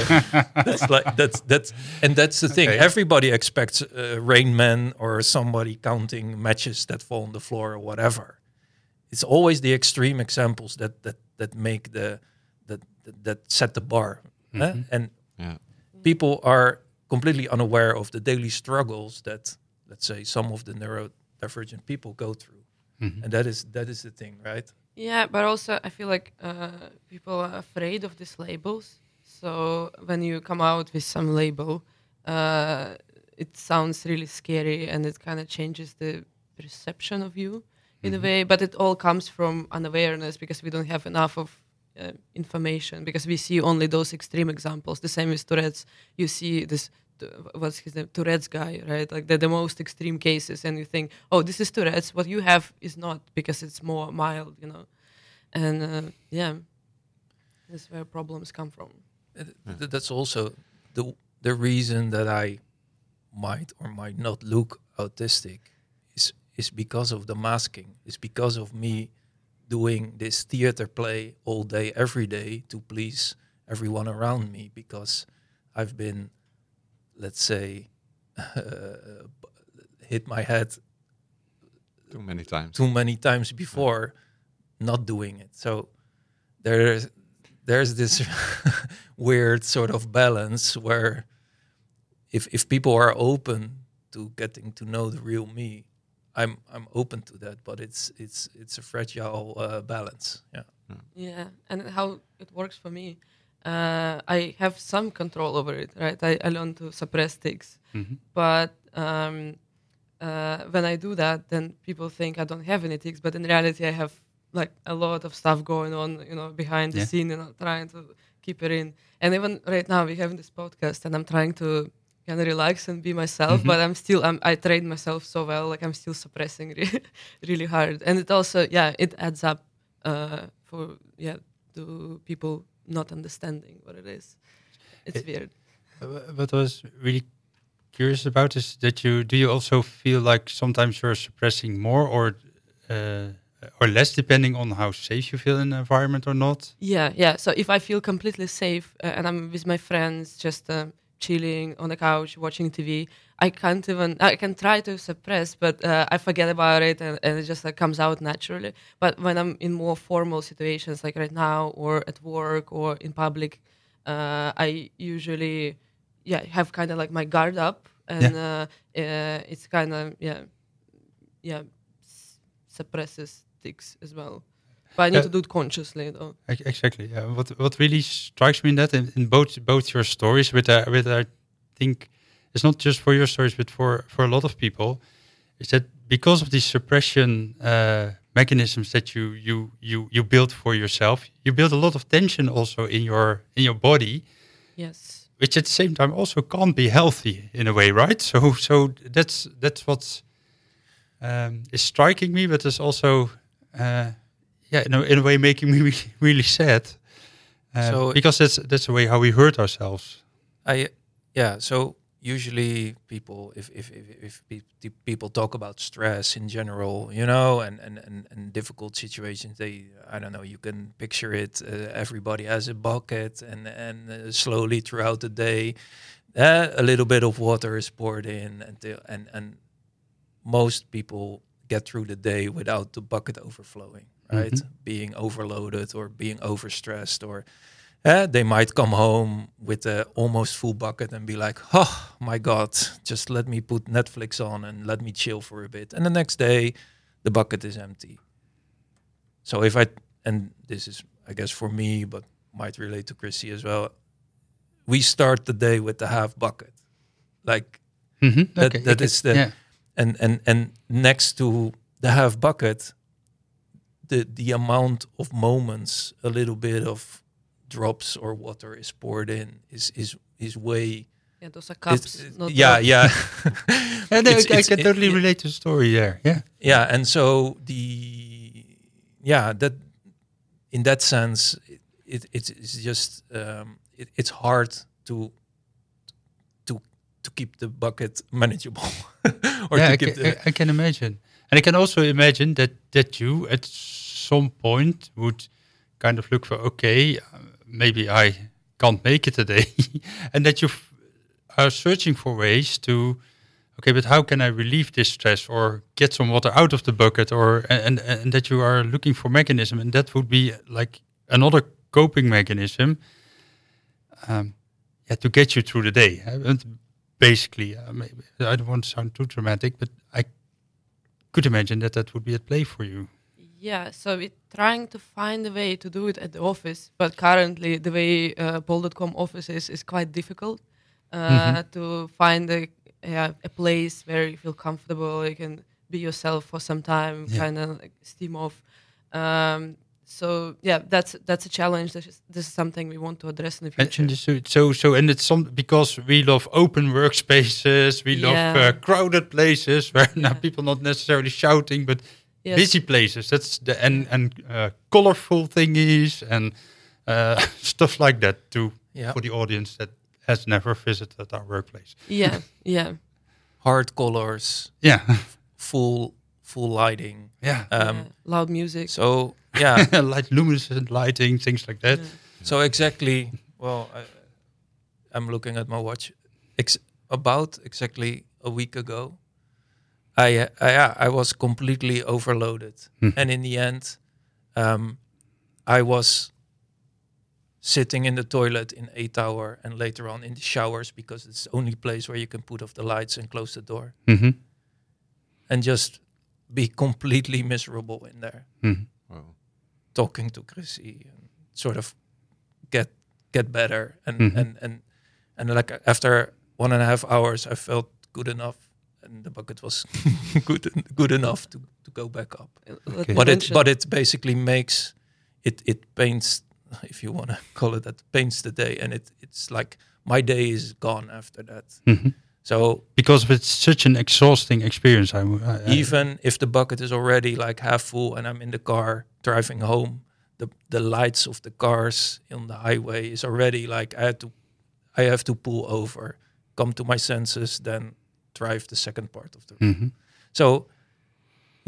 that's like that's that's and that's the thing Okay. everybody expects uh, rain man or somebody counting matches that fall on the floor or whatever it's always the extreme examples that that that make the that that, that set the bar eh? and yeah. people are completely unaware of the daily struggles that let's say some of the neurodivergent people go through and that is that is the thing right Yeah, but also I feel like uh, people are afraid of these labels. So when you come out with some label, uh, it sounds really scary and it kind of changes the perception of you in a way. But it all comes from unawareness because we don't have enough of uh, information because we see only those extreme examples. The same with Tourette's. You see this. T- What's his name? Tourette's guy, right? Like the, the most extreme cases, and you think, oh, this is Tourette's. What you have is not because it's more mild, you know. And uh, yeah, that's where problems come from. Th- th- that's also the the reason that I might or might not look autistic is is because of the masking. It's because of me doing this theater play all day, every day to please everyone around me. Because I've been, let's say, hit my head Too many times. too many times before not doing it. So there's there's this weird sort of balance where if if people are open to getting to know the real me, I'm I'm open to that, but it's it's it's a fragile uh, balance. Yeah. Yeah, and how it works for me. Uh, I have some control over it, right? I, I learn to suppress tics, Mhm. but um, uh, when I do that, then people think I don't have any tics, but in reality, I have like a lot of stuff going on, you know, behind the Yeah. scene, you know, trying to keep it in. And even right now, we have this podcast, and I'm trying to kind of relax and be myself, Mhm. but I'm still, I'm, I train myself so well, like I'm still suppressing re- really hard, and it also, yeah, it adds up uh, for yeah to people not understanding what it is. It's It- weird. Uh, What I was really curious about is that you do you also feel like sometimes you're suppressing more or uh, or less depending on how safe you feel in the environment or not. Yeah, yeah. So if I feel completely safe uh, and I'm with my friends, just uh, chilling on the couch watching TV, I can't even. I can try to suppress, but uh, I forget about it, and, and it just like comes out naturally. But when I'm in more formal situations, like right now, or at work, or in public, uh, I usually, yeah, have kind of like my guard up, and uh, uh, it's kind of yeah, yeah, s- suppresses tics as well. But I need to do it consciously, though. Exactly. Yeah. What what really strikes me in that in, in both both your stories, with uh, with I think it's not just for your stories, but for for a lot of people, is that because of these suppression uh, mechanisms that you you you you build for yourself, you build a lot of tension also in your in your body, Yes. which at the same time also can't be healthy in a way, right? So so that's that's what um, is striking me, but it's also uh, yeah, in a, in a way making me really, really sad. Uh, So- because that's that's the way how we hurt ourselves. I yeah. So usually people, if if if, if pe- people talk about stress in general, you know, and and and, and difficult situations, they I don't know. You can picture it. Uh, everybody has a bucket, and and uh, slowly throughout the day, uh, a little bit of water is poured in until and and most people get through the day without the bucket overflowing, right? Mhm. Being overloaded or being overstressed or uh, they might come home with a almost full bucket and be like, "Oh my god, just let me put Netflix on and let me chill for a bit." And the next day, the bucket is empty. So if I and this is, I guess, for me, but might relate to Krissie as well. We start the day with the half bucket, like Mm-hmm. That- that is the- yeah. and and and next to the half bucket the the amount of moments a little bit of drops or water is poured in is is is way Yeah, those are cups. it's- not yeah drops. yeah Yeah, no, It's- I, I can it- totally it- relate to the story there. Yeah. yeah and so the yeah that in that sense it, it it's, it's just um it, it's hard to to to keep the bucket manageable or yeah, to I keep can, the, I, I can imagine, and I can also imagine that that you at some point would kind of look for okay, maybe I can't make it today, and that you are searching for ways to okay, but how can I relieve this stress or get some water out of the bucket, or and and, and that you are looking for mechanism, and that would be like another coping mechanism. Um, yeah, to get you through the day. and basically, uh, maybe, I don't want to sound too dramatic, but I could imagine that that would be at play for you. Yeah, so we're trying to find a way to do it at the office, but currently the way uh, Bol.com office is is quite difficult uh, Mhm. to find a yeah, a place where you feel comfortable, you can be yourself for some time, Yeah. kind of like steam off. Um, so yeah, that's that's a challenge. This is, this is something we want to address in the future. and so, so, so, and it's some because we love open workspaces, we love uh, crowded places where Yeah. people not necessarily shouting, but Yes. busy places. That's the and and uh, colorful thingies and uh, stuff like that too yeah for the audience that has never visited our workplace. Yeah, yeah. hard colors Yeah, full full lighting yeah, um yeah. Loud music. so yeah like luminescent lighting, things like that. Yeah. so exactly well I, i'm looking at my watch Ex- about exactly a week ago i uh, I, yeah, I was completely overloaded. Hmm. and in the end um i was sitting in the toilet in a tower and later on in the showers because it's the only place where you can put off the lights and close the door. Hmm and just be completely miserable in there. Hmm Wow. talking to Krissie and sort of get get better. And Mhm. and and and like after one and a half hours i felt good enough and the bucket was good good enough to to go back up Okay. but it but it basically makes it it paints if you want to call it that paints the day and it it's like my day is gone after that Mhm. so Because it's such an exhausting experience. I, I, I- even if the bucket is already like half full and I'm in the car driving home, the the lights of the cars on the highway is already like I had to I have to pull over, come to my senses, then drive the second part of the Mhm. so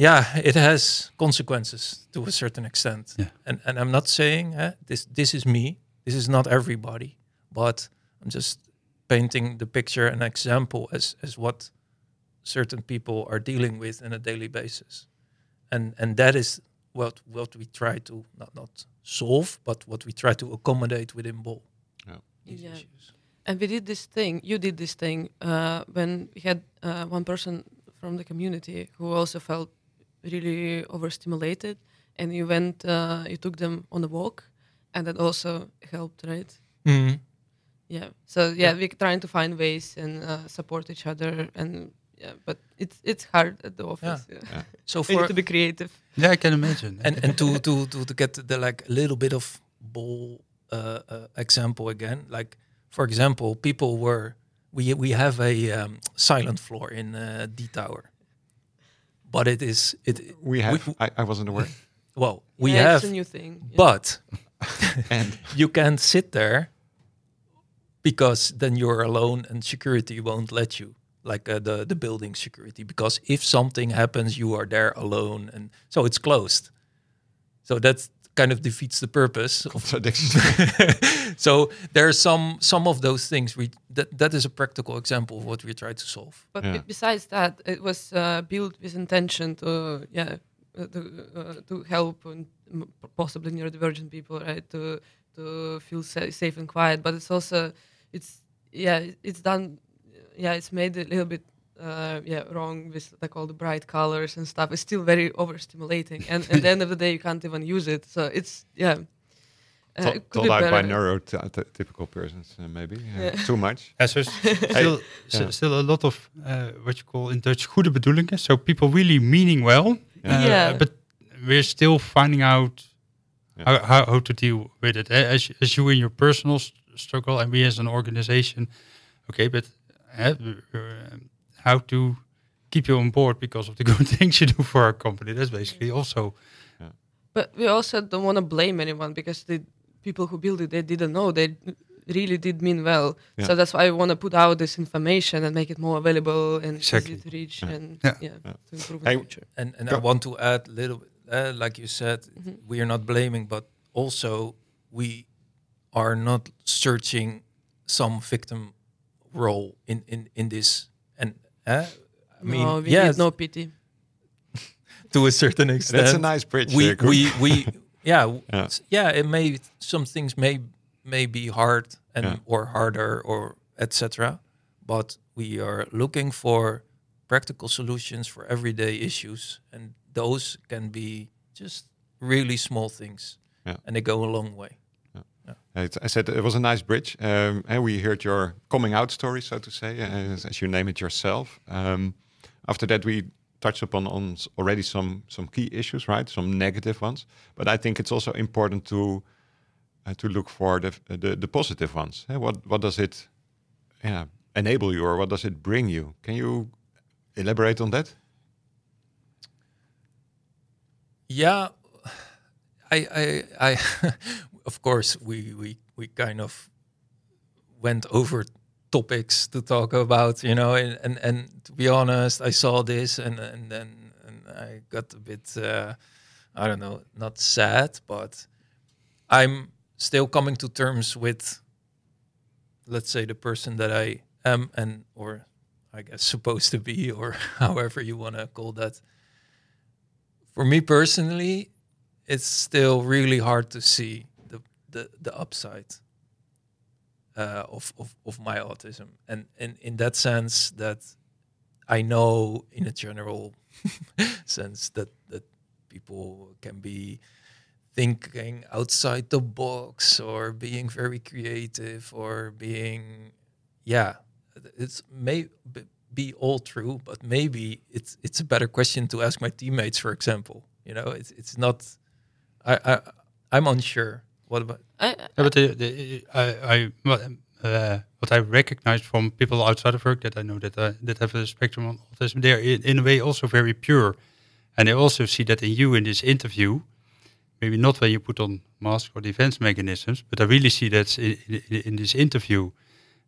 yeah, it has consequences to a certain extent. Yeah. And and I'm not saying eh, this this is me. This is not everybody, but I'm just painting the picture an example as as what certain people are dealing with on a daily basis. And and that is what what we try to not not solve, but what we try to accommodate within Bol. Yeah. These Yeah. issues. And we did this thing. You did this thing uh, when we had uh, one person from the community who also felt really overstimulated, and you went, uh, you took them on a walk, and that also helped, right? Mhm. Yeah. So yeah, we're trying to find ways and uh, support each other, and yeah, but it's it's hard at the office. Yeah. Yeah. So for to be creative. yeah, I can imagine. and and to to to to get the like a little bit of Bol uh, uh, example again like for example people were we we have a um, silent floor in uh, D Tower but it is it We have. We- I, I wasn't aware. well we yeah, have it's a new thing. yeah. but and you can't sit there because then you're alone and security won't let you like uh, the the building security because if something happens you are there alone and so it's closed so that kind of defeats the purpose of contradiction. so there are some some of those things we that, that is a practical example of what we try to solve But Yeah. be- besides that, it was uh, built with intention to yeah uh, to uh, to help and possibly neurodivergent people, right? To to feel sa- safe and quiet. But it's also it's yeah it's done yeah it's made a little bit uh, yeah wrong with like all the bright colors and stuff. It's still very overstimulating, and at the end of the day, you can't even use it. So it's yeah. Uh, Thought it could be out by better. neurotypical persons, uh, maybe uh, Yeah. too much. Yeah, so s- still, s- yeah. still a lot of uh, what you call in Dutch goede bedoelingen. So people really meaning well, Yeah. uh, Yeah. but we're still finding out Yeah. how, how, how to deal with it. As, as you in your personal s- struggle, and we as an organization, okay, but uh, how to keep you on board because of the good things you do for our company. That's basically also But we also don't want to blame anyone because the people who built it, they didn't know. They really did mean well. Yeah. So that's why I want to put out this information and make it more available and Exactly. easy to reach Yeah. and Yeah. yeah, Yeah. to improve Hey, in the future. and and I want to add a little bit, uh, like you said, Mhm. we are not blaming, but also we are not searching some victim role in in in this. And uh, I mean, no, we yes, need no pity. to a certain extent, That's a nice bridge. we Koen. we we yeah Yeah. yeah it may some things may may be hard and Yeah. or harder or etc but we are looking for practical solutions for everyday issues and those can be just really small things Yeah. and they go a long way I said it was a nice bridge. Um, and we heard your coming out story, so to say, as, as you name it yourself. Um, after that, we touched upon on already some some key issues, right? Some negative ones. But I think it's also important to uh, to look for the the, the positive ones. What what does it yeah, enable you, or what does it bring you? Can you elaborate on that? yeah i i i of course we we we kind of went over topics to talk about you know and and, and to be honest i saw this and and then and i got a bit uh, i don't know not sad but i'm still coming to terms with let's say the person that i am and or i guess supposed to be or however you want to call that. For me personally, it's still really hard to see the the, upside uh, of, of of my autism, and and in that sense, that I know in a general sense that that people can be thinking outside the box or being very creative or being yeah it's may be all true but maybe it's it's a better question to ask my teammates for example. You know it's it's not i i i'm unsure what about I, Yeah, but the, the, I, I what, uh, what I recognize from people outside of work that I know that uh, that have a spectrum on autism, they're in, in a way also very pure, and I also see that in you in this interview. Maybe not when you put on mask or defense mechanisms, but I really see that in, in, in this interview,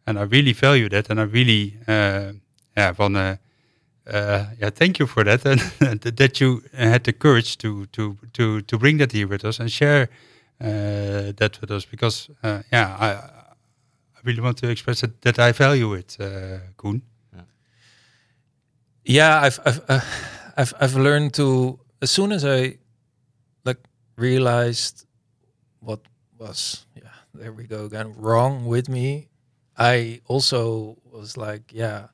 and I really value that, and I really, uh, yeah, van, uh, uh, yeah, thank you for that, and that you had the courage to to to to bring that here with us and share that with us because uh, yeah I, I really want to express that, that I value it uh, Koen. Yeah i've i've uh, i've i've learned to as soon as i like realized what was yeah there we go again wrong with me i also was like yeah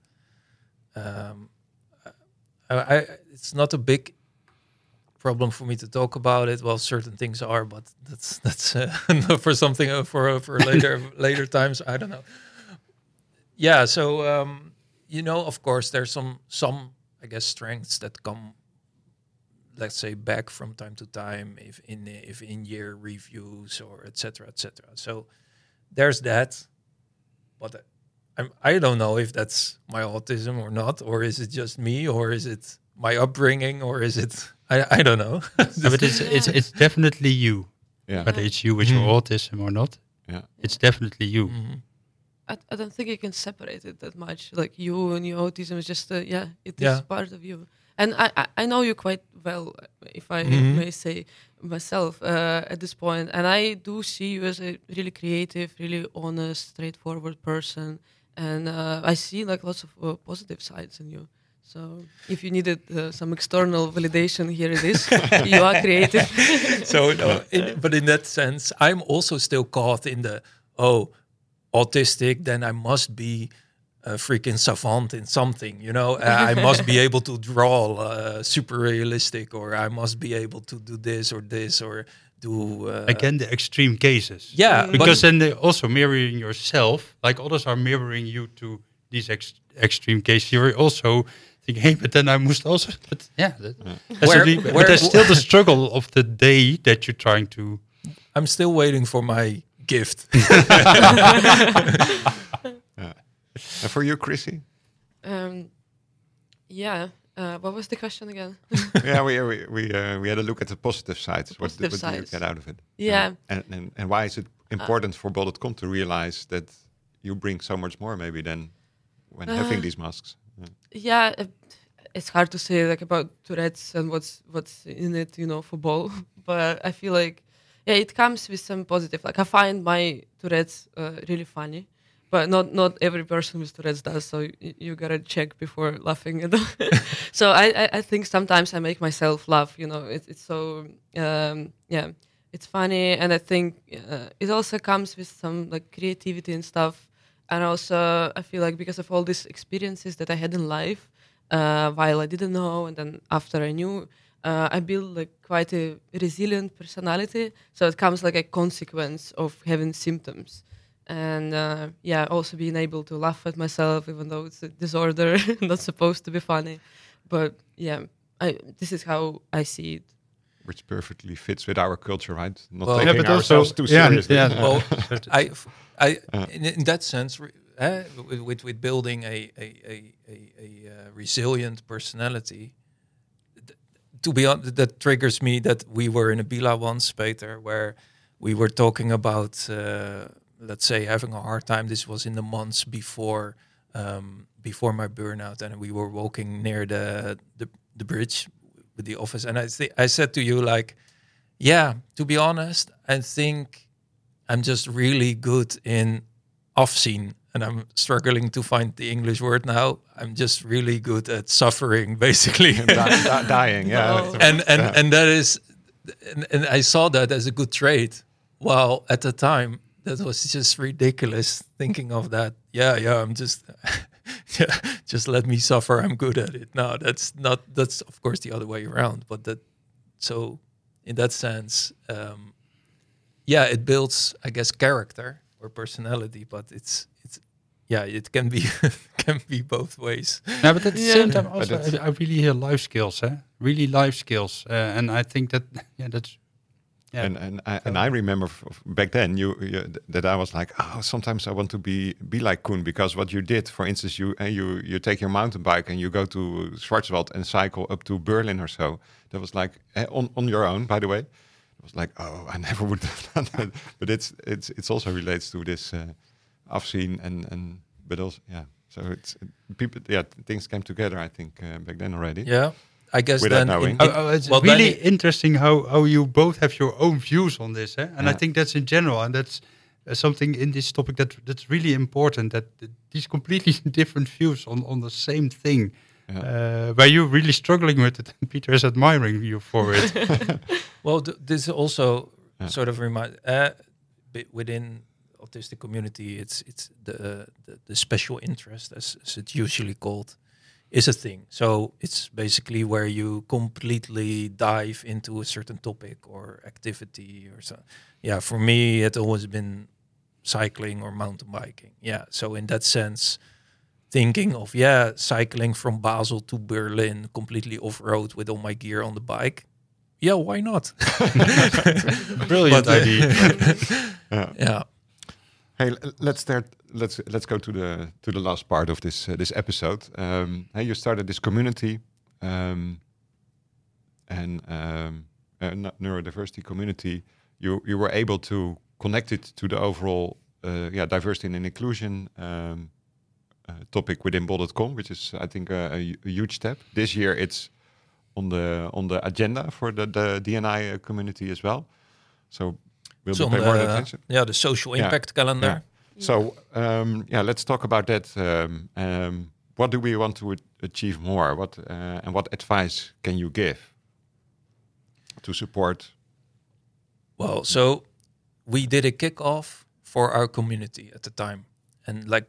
um I, I it's not a big problem for me to talk about it. Well certain things are but that's that's uh, for something uh, for uh, for later later times i don't know. Yeah so um you know of course there's some some i guess strengths that come let's say back from time to time if in if in year reviews or etc etc so there's that but I'm, i don't know if that's my autism or not or is it just me or is it my upbringing or is it i, I don't know No, but it's it's it's definitely you Yeah. whether it's you with your Mm. autism or not Yeah. it's definitely you Mhm. I, I don't think you can separate it that much. Like you and your autism is just, uh, yeah, it is Yeah. part of you. And I, I, I know you quite well, if I Mhm. may say myself uh, at this point. And I do see you as a really creative, really honest, straightforward person. And uh, I see like lots of uh, positive sides in you. So if you needed uh, some external validation, here it is. you are creative. so no, in, but in that sense i'm also still caught in the oh autistic then i must be a freaking savant in something you know Uh, i must be able to draw uh, super realistic or i must be able to do this or this or do uh, again the extreme cases yeah because then they also mirroring yourself like others are mirroring you to these ex- extreme cases you're also thinking hey but then i must also but yeah that, that's Where- really- but there's still the struggle of the day that you're trying to i'm still waiting for my gift And for you, Krissie? um, yeah. Uh, what was the question again? yeah, we we we, uh, we had a look at the positive sides. what positive what do you sides. get out of it? Yeah. Uh, and, and and why is it important for Bol.com to realize that you bring so much more maybe than when having Uh, these masks? Yeah. it's hard to say like about tourette's and what's what's in it you know for Bol but i feel like yeah it comes with some positive like i find my tourette's uh, really funny but not not every person with tourette's does so y- you gotta check before laughing at them so I, I i think sometimes i make myself laugh you know it's, it's so um yeah it's funny and i think uh, it also comes with some like creativity and stuff and also i feel like because of all these experiences that i had in life uh, while i didn't know and then after i knew uh, i built like quite a resilient personality so it comes like a consequence of having symptoms and uh, yeah also being able to laugh at myself even though it's a disorder not supposed to be funny but yeah I, this is how i see it Which perfectly fits with our culture, right? Not Well- Yeah, taking also- ourselves too yeah, seriously. yeah. well, I, I, in, in that sense, eh, with, with building a a a a, a uh, resilient personality. th- To be honest, that triggers me that we were in a Bila once, Peter, where we were talking about, uh, let's say, having a hard time. This was in the months before um, before my burnout, and we were walking near the the, the bridge with the office, and I th- I said to you like, yeah, to be honest, I think I'm just really good in afzien. And I'm struggling to find the English word now. I'm just really good at suffering, basically. Di- di- dying, yeah. No. and and yeah. and that is, and, and I saw that as a good trait. While at the time, that was just ridiculous. Thinking of that, yeah, yeah, I'm just, yeah, just let me suffer. I'm good at it. No, that's not. That's of course the other way around. But that, so in that sense, um, yeah, it builds, I guess, character or personality, but it's it's yeah, it can be can be both ways. No, but at the Yeah. same time, also, I, I really hear life skills, eh? Really life skills, uh, and I think that yeah, that's yeah. And and I, and I remember f- f- back then you, you that I was like, oh, sometimes I want to be be like Koen because what you did, for instance, you uh, you you take your mountain bike and you go to Schwarzwald and cycle up to Berlin or so. That was like eh, on on your own, by the way. It was like, oh, I never would have done that. But it's it's it's also relates to this uh, afzien and and but also yeah. So it's people yeah things came together. I think uh, back then already. Yeah, I guess Without then. knowing. in- Oh, oh, it's well, really it- interesting how, how you both have your own views on this, eh? and I think that's in general, and that's uh, something in this topic that that's really important. That th- these completely different views on, on the same thing, Yeah. uh, where you're really struggling with it, and Peter is admiring you for it. Well, th- this also Yeah. sort of remind uh, bi- within autistic community, it's it's the the, the special interest, as, as it's usually called, is a thing. So it's basically where you completely dive into a certain topic or activity or so. Yeah, for me, it always been cycling or mountain biking. Yeah, so in that sense. Thinking of yeah, cycling from Basel to Berlin completely off road with all my gear on the bike, yeah, why not? Brilliant But, uh, idea. Yeah. yeah. Hey, let's start. Let's let's go to the to the last part of this uh, this episode. Um, hey, you started this community, um, and um, uh, neurodiversity community. You you were able to connect it to the overall uh, yeah diversity and inclusion um, topic within Bol.com, which is I think a, a a huge step. This year, it's on the on the agenda for the the DNI uh, community as well. So we'll So be on pay more the, attention. yeah, the social Yeah. impact calendar. Yeah. So um, yeah, let's talk about that. Um, um, what do we want to achieve more? What uh, and what advice can you give to support? Well, so we did a kickoff for our community at the time, and like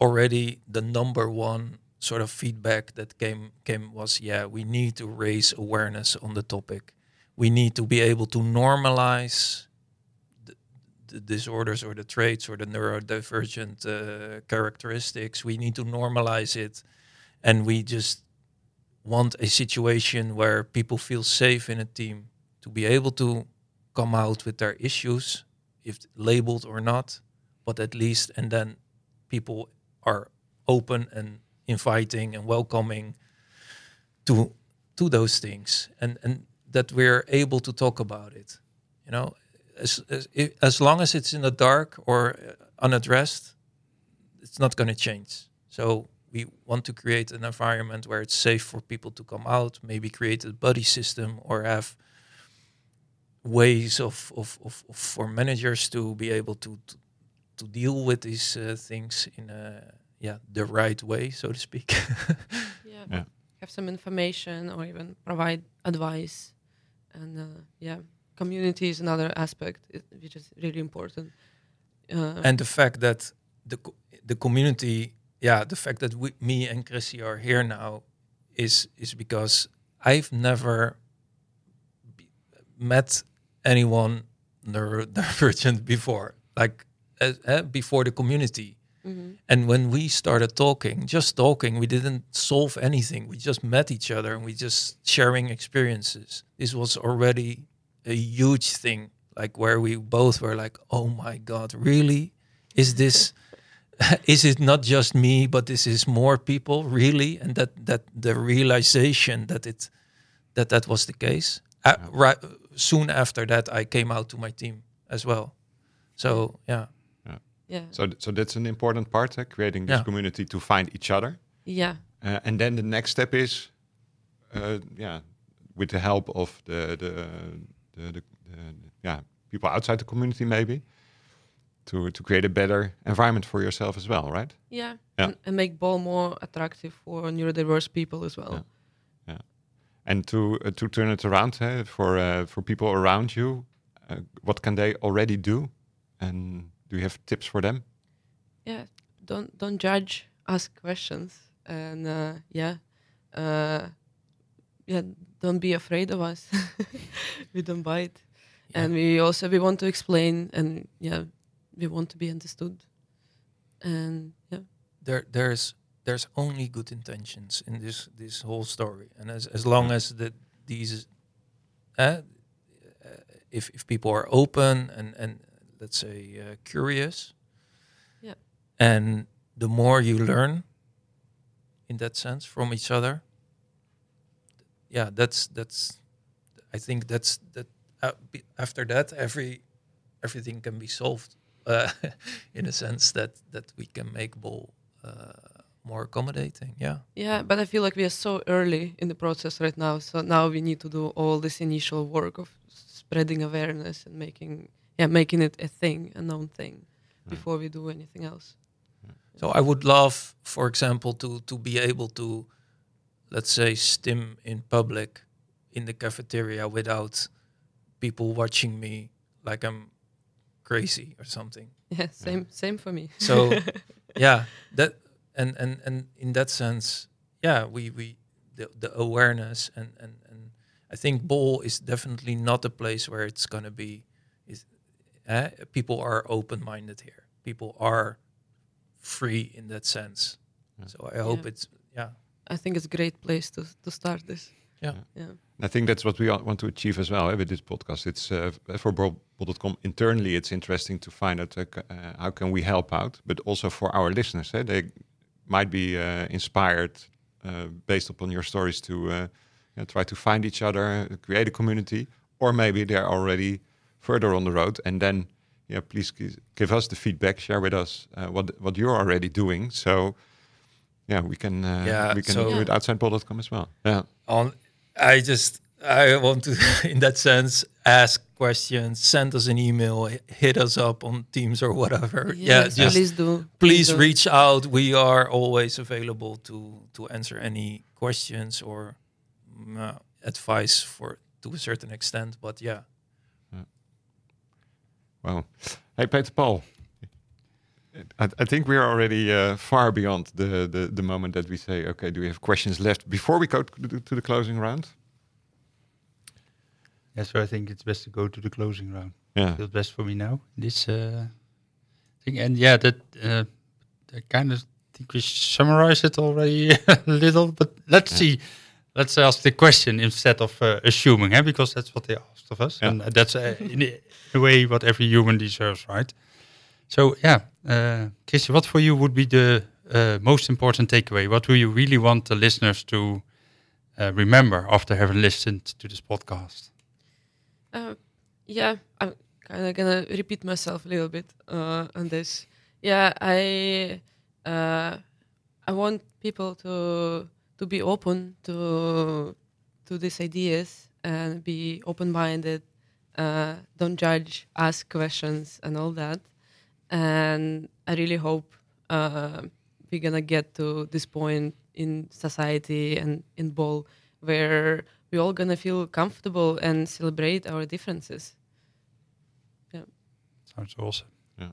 already the number one sort of feedback that came came was, yeah, we need to raise awareness on the topic. We need to be able to normalize the, disorders or the traits or the neurodivergent uh, characteristics. We need to normalize it, and we just want a situation where people feel safe in a team to be able to come out with their issues, if labeled or not, but at least, and then people are open and inviting and welcoming to to those things, and and that we're able to talk about it. You know, as as, as long as it's in the dark or unaddressed, it's not going to change. So we want to create an environment where it's safe for people to come out, maybe create a buddy system or have ways of, of, of, of for managers to be able to to, to deal with these uh, things in a yeah the right way so to speak yeah. Yeah. Have some information or even provide advice. And uh, yeah, community is another aspect i- which is really important. Uh, and the fact that the co- the community yeah the fact that we, me and Krissie are here now is is because I've never be- met anyone neurodivergent before like uh, uh, before the community mhm. And when we started talking, just talking, we didn't solve anything. We just met each other and we just sharing experiences. This was already a huge thing, like where we both were like, "Oh my god, really? Is this? is it not just me, but this is more people, really?" And that that the realization that it that that was the case. Uh, right soon after that, I came out to my team as well. So yeah. Yeah. So th- so that's an important part, uh, creating this Yeah. community to find each other. yeah. Uh, and then the next step is, uh, yeah, with the help of the the, the, the, the yeah people outside the community maybe, to to create a better environment for yourself as well, right? Yeah. Yeah. And, and make Bol more attractive for neurodiverse people as well. Yeah. And to uh, to turn it around uh, for uh, for people around you, uh, what can they already do, and do you have tips for them? yeah don't don't judge ask questions and uh, yeah uh, yeah, don't be afraid of us. we don't bite, and we also we want to explain, and yeah, we want to be understood, and yeah. there there's there's only good intentions in this this whole story, and as as long as that these, uh, if if people are open and and let's say uh, curious, Yeah. and the more you learn, in that sense, from each other, yeah, that's that's, I think that's that. Uh, after that, every everything can be solved uh, in a sense that that we can make Bol uh, more accommodating. Yeah. Yeah, but I feel like we are so early in the process right now. So now we need to do all this initial work of spreading awareness and making yeah making it a thing, a known thing, hmm. before we do anything else. Hmm. So I would love, for example, to to be able to, let's say, stim in public in the cafeteria without people watching me like I'm crazy or something. Yeah, same hmm. same for me. So yeah, that and and and in that sense, yeah, we we the, the awareness and and and I think Bol is definitely not a place where it's gonna be uh, people are open minded here. People are free in that sense. So I hope Yeah. it's yeah. I think it's a great place to to start this. Yeah. Yeah. I think that's what we want to achieve as well eh, with this podcast. It's uh, f- for Bol.com internally. It's interesting to find out uh, uh, how can we help out, but also for our listeners. Eh, they might be uh, inspired uh, based upon your stories to uh, you know, try to find each other, create a community, or maybe they're already further on the road. And then, yeah, please give us the feedback. Share with us uh, what what you're already doing. So, yeah, we can uh, Yeah, we can so- do it outside Bol.com as well. Yeah. on i just i want to in that sense ask questions send us an email hit us up on teams or whatever yeah Yes, just please do. please do. reach out we are always available to to answer any questions or uh, advice for to a certain extent but yeah Wow. Hey, Peter Paul. I, I think we are already uh, far beyond the, the, the moment that we say, okay, do we have questions left before we go to the, to the closing round? Yeah, so I think it's best to go to the closing round. Yeah. Feels best for me now. This uh, thing, and yeah, that uh, I kind of think we summarized it already a little. But let's Yeah. see. Let's ask the question instead of uh, assuming, eh? because that's what they asked of us, Yeah. and that's uh, in a- way what every human deserves, right? So yeah, uh, Krissie, what for you would be the uh, most important takeaway? What do you really want the listeners to uh, remember after having listened to this podcast? Uh, yeah, I'm kind of gonna repeat myself a little bit uh, on this. Yeah, I uh, I want people to to be open to to these ideas and be open minded. Uh, don't judge, ask questions, and all that. And I really hope uh, we're gonna get to this point in society and in Bol where we're all gonna feel comfortable and celebrate our differences. Yeah. Sounds awesome. Yeah.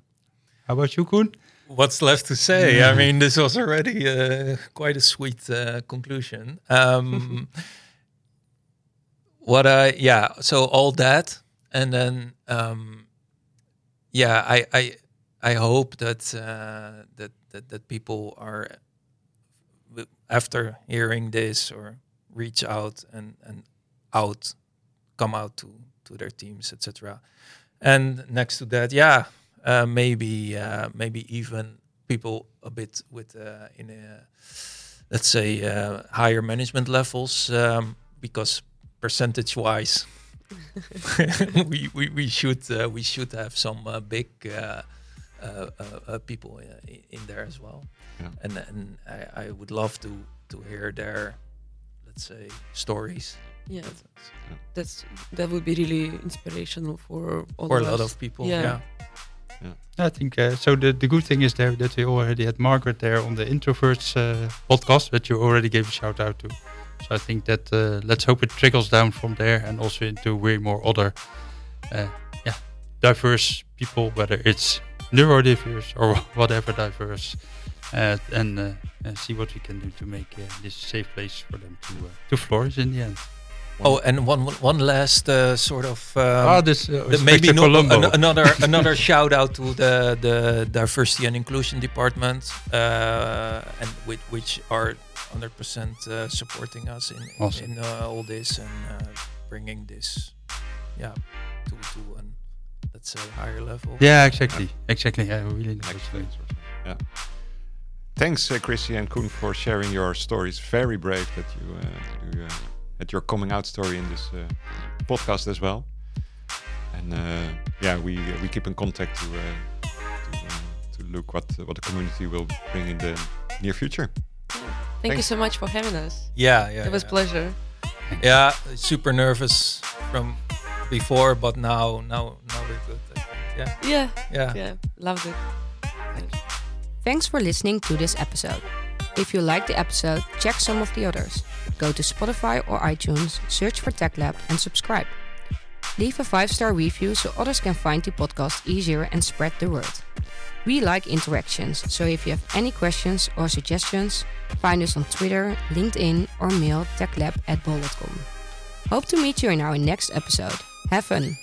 How about you, Koen? What's left to say. I mean this was already uh, quite a sweet uh, conclusion. Um what i yeah so all that and then um yeah i i i hope that uh that that, that people are after hearing this or reach out and and out come out to to their teams etc and next to that yeah uh, maybe uh, maybe even people a bit with uh, in a let's say uh, higher management levels um, because percentage wise we, we we should uh, we should have some uh, big uh, uh, uh, uh, people uh, i- in there as well Yeah. and and I, I would love to to hear their let's say stories Yeah, That's- that's that would be really inspirational for all for a of lot us. of people Yeah. yeah I think uh, so. The, the good thing is there that we already had Margaret there on the introverts uh, podcast that you already gave a shout out to. So I think that uh, let's hope it trickles down from there and also into way more other, uh, yeah, diverse people, whether it's neurodiverse or whatever diverse. uh, and uh, uh, see what we can do to make this safe place for them to to flourish in the end. Oh, and one one last uh, sort of um, oh, this uh, the- maybe no, an- another another shout out to the the diversity and inclusion department, uh, and which, which are 100% uh, supporting us in in, Awesome. in uh, all this and uh, bringing this, yeah, to to an let's say higher level. yeah, exactly, exactly. Yeah, we really know Next what you mean. phase or something. Yeah. Thanks, uh, Krissie and Koen, for sharing your stories. Very brave that you, uh, you had your coming out story in this uh, podcast as well. And uh, yeah, we uh, we keep in contact to uh, to, uh, to look what what the community will bring in the near future. Thank you so much for having us. yeah, yeah. it was yeah. pleasure. Yeah, super nervous from before, but now now now we're good. I. Yeah, Yeah, yeah. yeah, loved it. Thanks for listening to this episode. If you like the episode, check some of the others. Go to Spotify or iTunes, search for Tech Lab, and subscribe. Leave a five star review so others can find the podcast easier and spread the word. We like interactions, so if you have any questions or suggestions, find us on Twitter, LinkedIn, or mail techlab at bol.com. Hope to meet you in our next episode. Have fun!